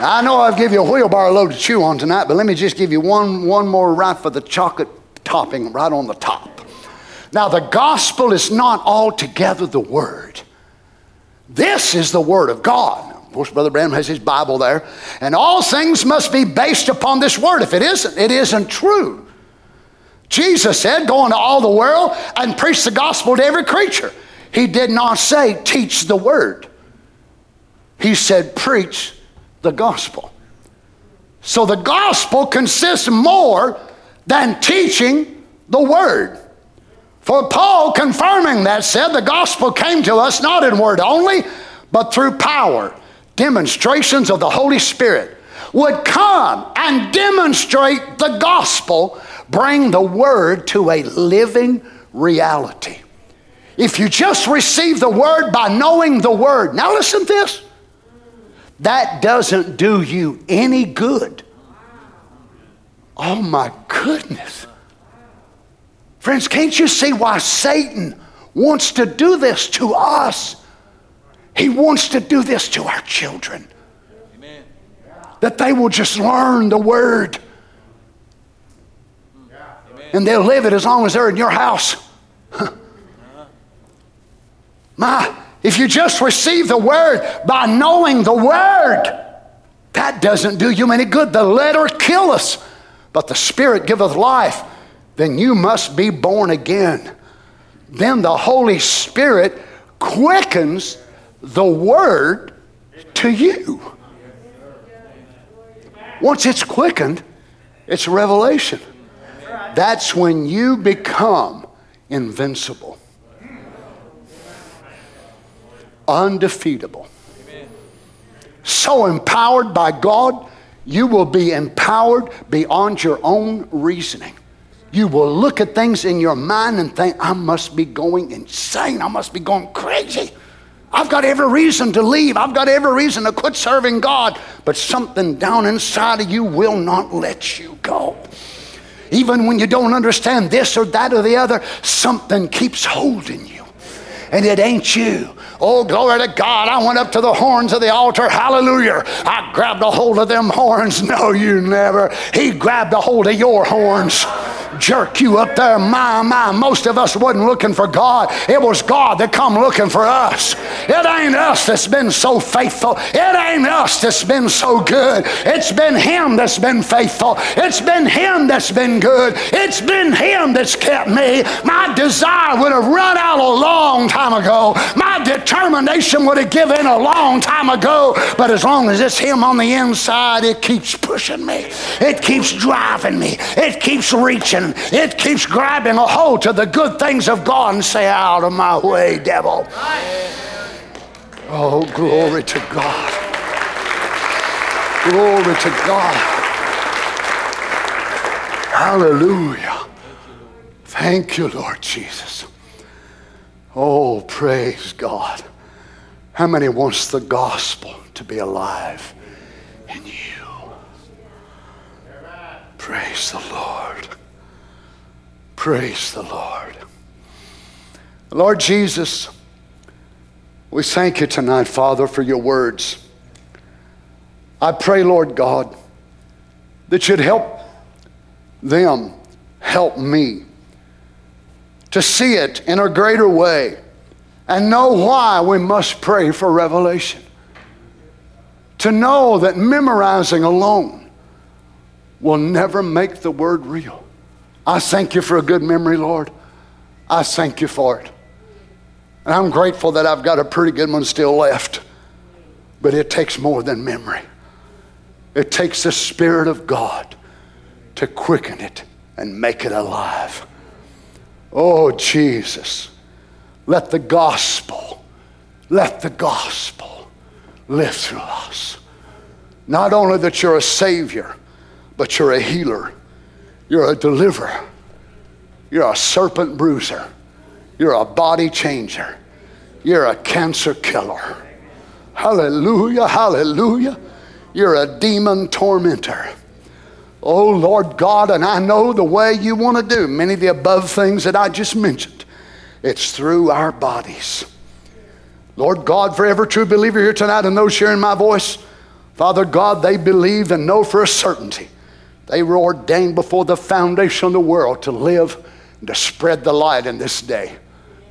B: I know I've give you a wheelbarrow load to chew on tonight, but let me just give you one, one more right for the chocolate topping right on the top. Now, the gospel is not altogether the word. This is the word of God. Of course, Brother Branham has his Bible there. And all things must be based upon this word. If it isn't, it isn't true. Jesus said, Go into all the world and preach the gospel to every creature. He did not say, Teach the word. He said, Preach the gospel. So the gospel consists more than teaching the word. For Paul, confirming that, said the gospel came to us not in word only, but through power, demonstrations of the Holy Spirit would come and demonstrate the gospel, bring the word to a living reality. If you just receive the word by knowing the word, now listen to this that doesn't do you any good. Oh my goodness. Friends, can't you see why Satan wants to do this to us? He wants to do this to our children. Amen. That they will just learn the word. And they'll live it as long as they're in your house. My, if you just receive the word by knowing the word, that doesn't do you any good. The letter killeth, but the spirit giveth life. Then you must be born again. Then the Holy Spirit quickens the word to you. Once it's quickened, it's revelation. That's when you become invincible undefeatable. Amen. So empowered by God, you will be empowered beyond your own reasoning. You will look at things in your mind and think, I must be going insane. I must be going crazy. I've got every reason to leave. I've got every reason to quit serving God. But something down inside of you will not let you go. Even when you don't understand this or that or the other, something keeps holding you. And it ain't you. Oh, glory to God. I went up to the horns of the altar. Hallelujah. I grabbed a hold of them horns. No, you never. He grabbed a hold of your horns jerk you up there. My, my, most of us wasn't looking for God. It was God that come looking for us. It ain't us that's been so faithful. It ain't us that's been so good. It's been Him that's been faithful. It's been Him that's been good. It's been Him that's kept me. My desire would have run out a long time ago. My determination would have given a long time ago. But as long as it's Him on the inside, it keeps pushing me. It keeps driving me. It keeps reaching it keeps grabbing a hold to the good things of God and say, Out of my way, devil. Oh, glory to God. Glory to God. Hallelujah. Thank you, Lord Jesus. Oh, praise God. How many wants the gospel to be alive in you? Praise the Lord. Praise the Lord. Lord Jesus, we thank you tonight, Father, for your words. I pray, Lord God, that you'd help them help me to see it in a greater way and know why we must pray for revelation. To know that memorizing alone will never make the word real. I thank you for a good memory, Lord. I thank you for it. And I'm grateful that I've got a pretty good one still left. But it takes more than memory, it takes the Spirit of God to quicken it and make it alive. Oh, Jesus, let the gospel, let the gospel live through us. Not only that you're a Savior, but you're a healer you're a deliverer. You're a serpent bruiser. You're a body changer. You're a cancer killer. Hallelujah, hallelujah. You're a demon tormentor. Oh, Lord God, and I know the way you want to do many of the above things that I just mentioned. It's through our bodies. Lord God, for every true believer here tonight and those hearing my voice, Father God, they believe and know for a certainty they were ordained before the foundation of the world to live and to spread the light in this day.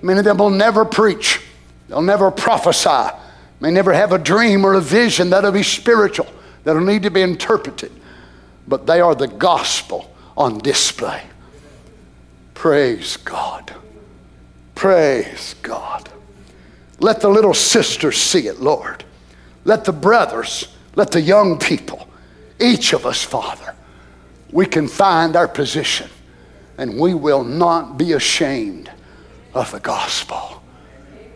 B: Many of them will never preach, they'll never prophesy, may never have a dream or a vision that'll be spiritual, that'll need to be interpreted. But they are the gospel on display. Praise God. Praise God. Let the little sisters see it, Lord. Let the brothers, let the young people, each of us, Father, we can find our position and we will not be ashamed of the gospel.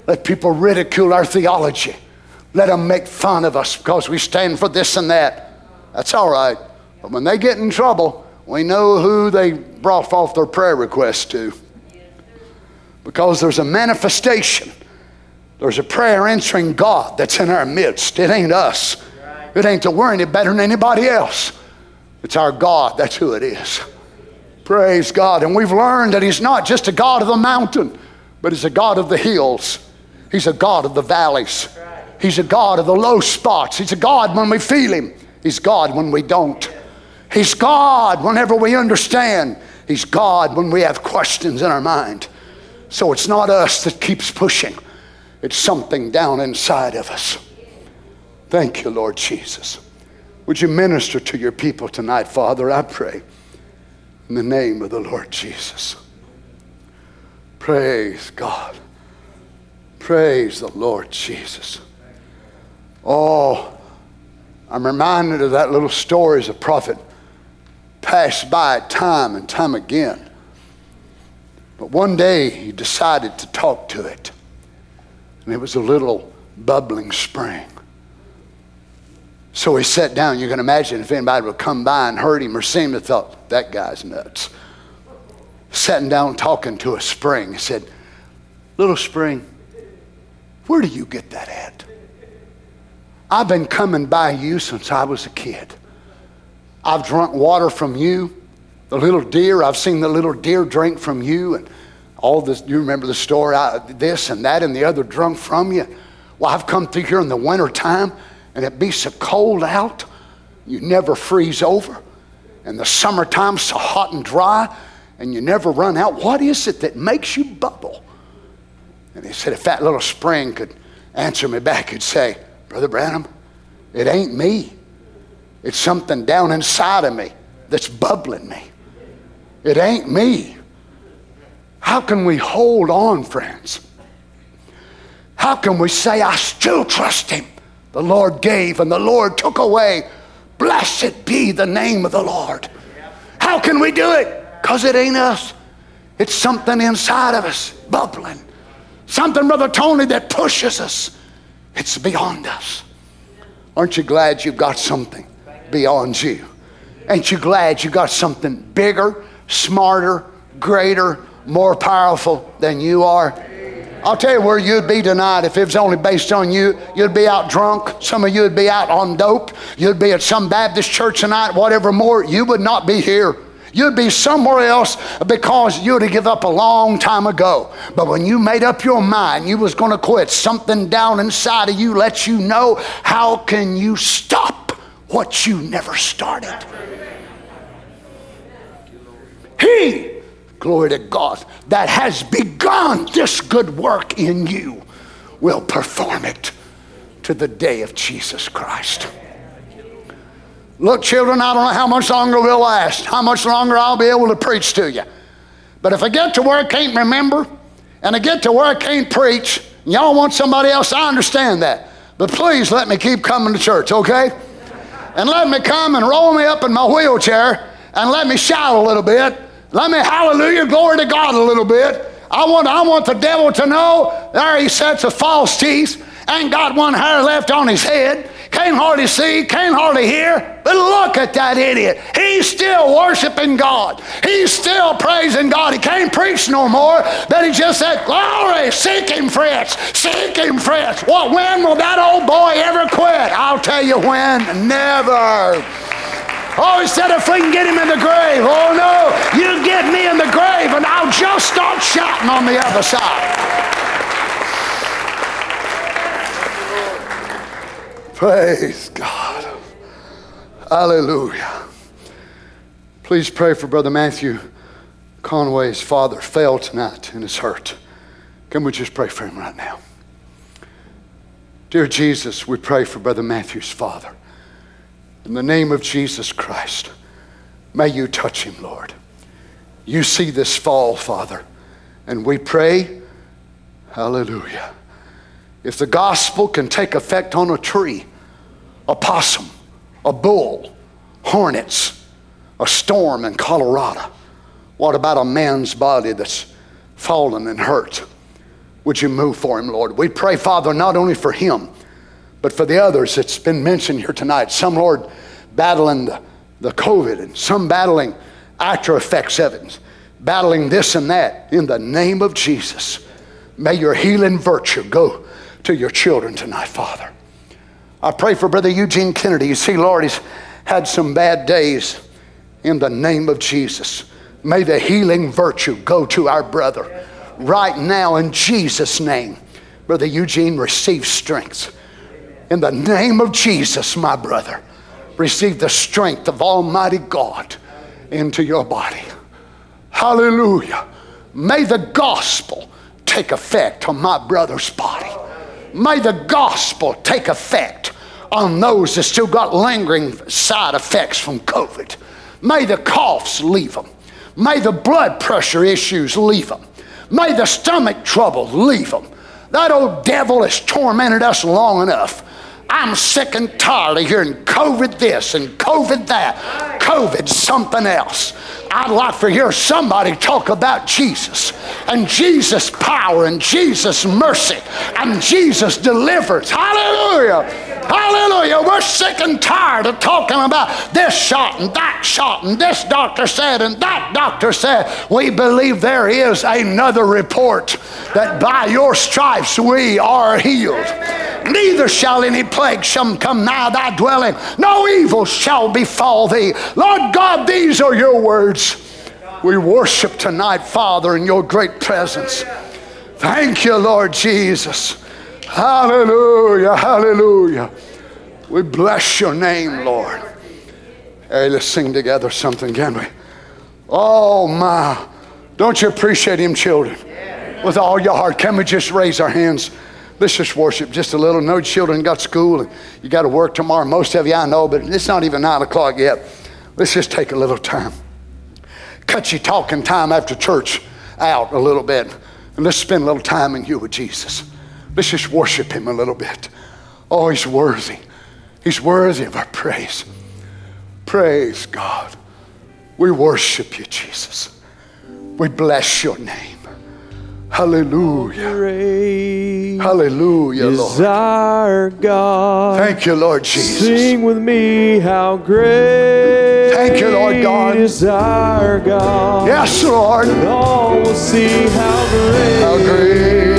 B: Let people ridicule our theology. Let them make fun of us because we stand for this and that. That's all right. But when they get in trouble, we know who they brought off their prayer request to. Because there's a manifestation, there's a prayer answering God that's in our midst. It ain't us, it ain't to we're any better than anybody else. It's our God. That's who it is. Praise God. And we've learned that He's not just a God of the mountain, but He's a God of the hills. He's a God of the valleys. He's a God of the low spots. He's a God when we feel Him. He's God when we don't. He's God whenever we understand. He's God when we have questions in our mind. So it's not us that keeps pushing, it's something down inside of us. Thank you, Lord Jesus. Would you minister to your people tonight, Father? I pray in the name of the Lord Jesus. Praise God. Praise the Lord Jesus. Oh, I'm reminded of that little story as a prophet passed by time and time again. But one day he decided to talk to it. And it was a little bubbling spring. So he sat down. You can imagine if anybody would come by and heard him or see him, they thought, that guy's nuts. Sitting down talking to a spring. He said, Little spring, Where do you get that at? I've been coming by you since I was a kid. I've drunk water from you. The little deer, I've seen the little deer drink from you, and all this. You remember the story? I, this and that and the other drunk from you. Well, I've come through here in the wintertime, and it be so cold out, you never freeze over. And the summertime so hot and dry, and you never run out. What is it that makes you bubble? And he said, if that little spring could answer me back, he'd say, Brother Branham, it ain't me. It's something down inside of me that's bubbling me. It ain't me. How can we hold on, friends? How can we say, I still trust him? The Lord gave and the Lord took away. Blessed be the name of the Lord. How can we do it? Because it ain't us. It's something inside of us bubbling. Something, Brother Tony, that pushes us. It's beyond us. Aren't you glad you've got something beyond you? Ain't you glad you got something bigger, smarter, greater, more powerful than you are? I'll tell you where you'd be tonight if it was only based on you. You'd be out drunk. Some of you would be out on dope. You'd be at some Baptist church tonight, whatever more. You would not be here. You'd be somewhere else because you'd have given up a long time ago. But when you made up your mind you was going to quit, something down inside of you lets you know how can you stop what you never started. He, glory to God, that has begun this good work in you will perform it to the day of Jesus Christ. Look, children, I don't know how much longer we'll last, how much longer I'll be able to preach to you. But if I get to where I can't remember and I get to where I can't preach, y'all want somebody else, I understand that. But please let me keep coming to church, okay? And let me come and roll me up in my wheelchair and let me shout a little bit. Let me hallelujah, glory to God a little bit. I want, I want the devil to know there he sets of false teeth, ain't got one hair left on his head can't hardly see, can't hardly hear. But look at that idiot. He's still worshiping God. He's still praising God. He can't preach no more, but he just said, Glory, seek him, friends, seek him, friends. What, when will that old boy ever quit? I'll tell you when. Never. Oh, he said, if we can get him in the grave. Oh, no, you get me in the grave and I'll just start shouting on the other side. Praise God. Hallelujah. Please pray for Brother Matthew Conway's father fell tonight and is hurt. Can we just pray for him right now? Dear Jesus, we pray for Brother Matthew's father. In the name of Jesus Christ, may you touch him, Lord. You see this fall, Father, and we pray, hallelujah if the gospel can take effect on a tree, a possum, a bull, hornets, a storm in Colorado, what about a man's body that's fallen and hurt? Would you move for him, Lord? We pray, Father, not only for him, but for the others that's been mentioned here tonight. Some, Lord, battling the, the COVID and some battling after effects of it, battling this and that. In the name of Jesus, may your healing virtue go to your children tonight, Father. I pray for Brother Eugene Kennedy. You see, Lord, he's had some bad days in the name of Jesus. May the healing virtue go to our brother right now in Jesus' name. Brother Eugene, receive strength. In the name of Jesus, my brother, receive the strength of Almighty God into your body. Hallelujah. May the gospel take effect on my brother's body. May the gospel take effect on those that still got lingering side effects from COVID. May the coughs leave them. May the blood pressure issues leave them. May the stomach trouble leave them. That old devil has tormented us long enough. I'm sick and tired of hearing COVID this and COVID that, COVID something else. I'd like to hear somebody talk about Jesus and Jesus' power and Jesus' mercy and Jesus' deliverance. Hallelujah. Hallelujah. We're sick and tired of talking about this shot and that shot and this doctor said and that doctor said. We believe there is another report that by your stripes we are healed. Neither shall any plague shall come nigh thy dwelling. No evil shall befall thee. Lord God, these are your words. We worship tonight, Father, in your great presence. Thank you, Lord Jesus. Hallelujah, hallelujah. We bless your name, Lord. Hey, let's sing together something, can we? Oh, my. Don't you appreciate him, children? With all your heart. Can we just raise our hands? Let's just worship just a little. No children got school and you got to work tomorrow. Most of you I know, but it's not even nine o'clock yet. Let's just take a little time. Cut your talking time after church out a little bit. And let's spend a little time in you with Jesus. Let's just worship him a little bit. Oh, he's worthy. He's worthy of our praise. Praise God. We worship you, Jesus. We bless your name. Hallelujah.
A: Great
B: Hallelujah,
A: is
B: Lord.
A: our God.
B: Thank you, Lord Jesus.
A: Sing with me how great
B: Thank you, Lord God.
A: is our God.
B: Yes, Lord.
A: And all will see how great,
B: How great,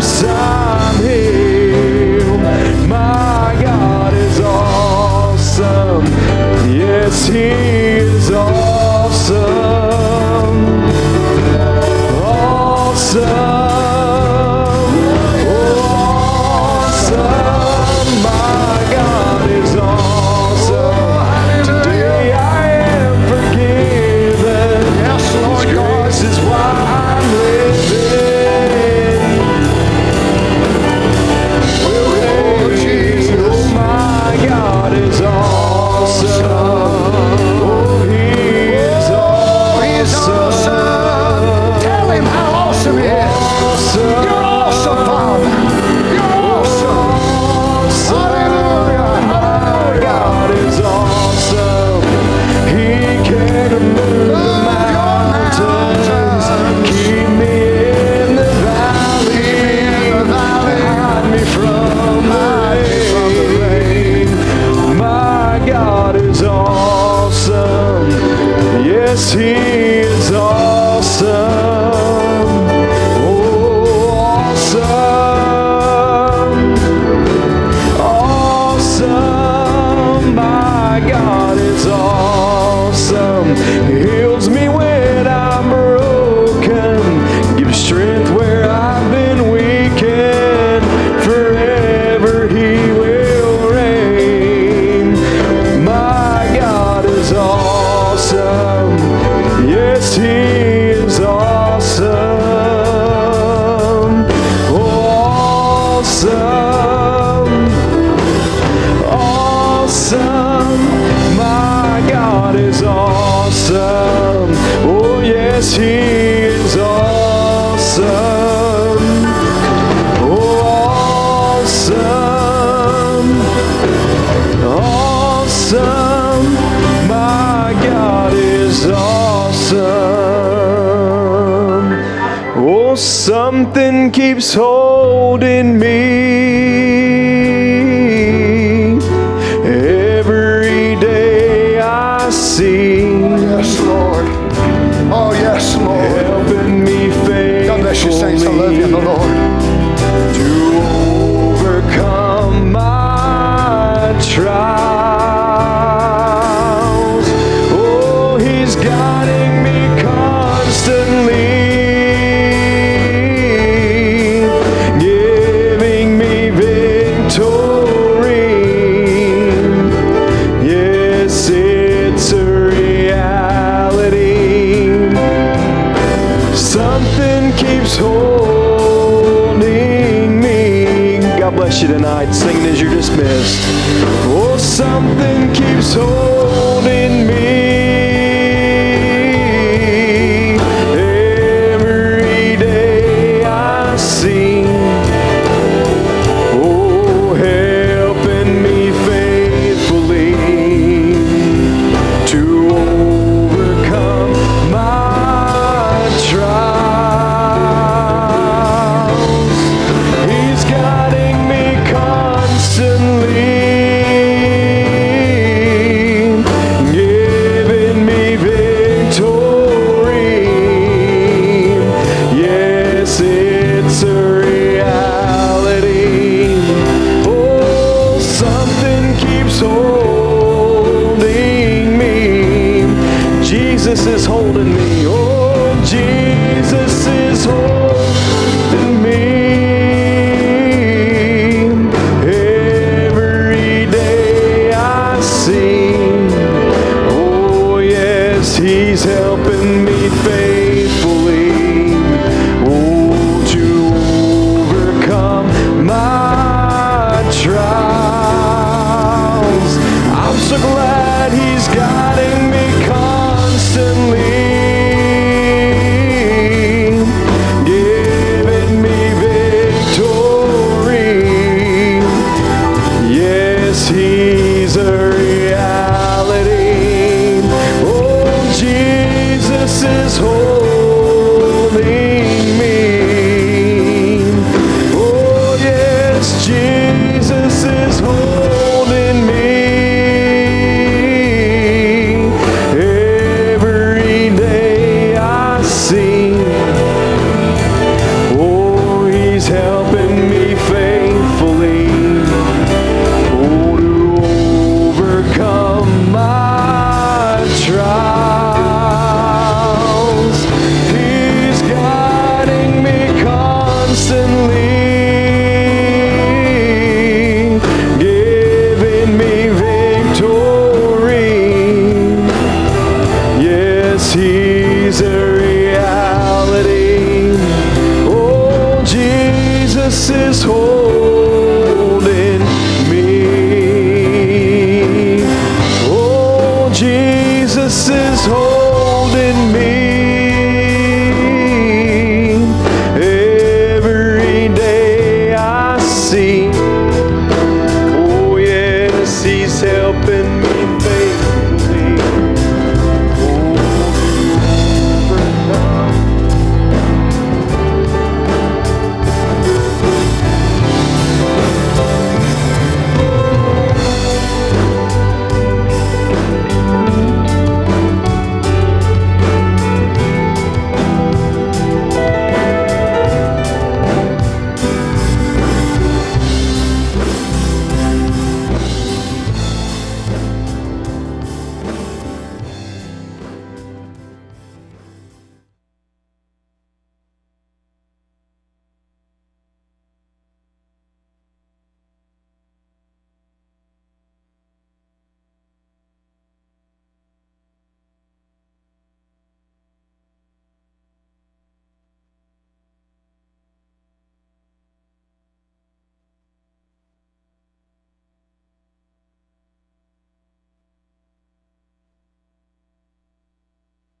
A: I'm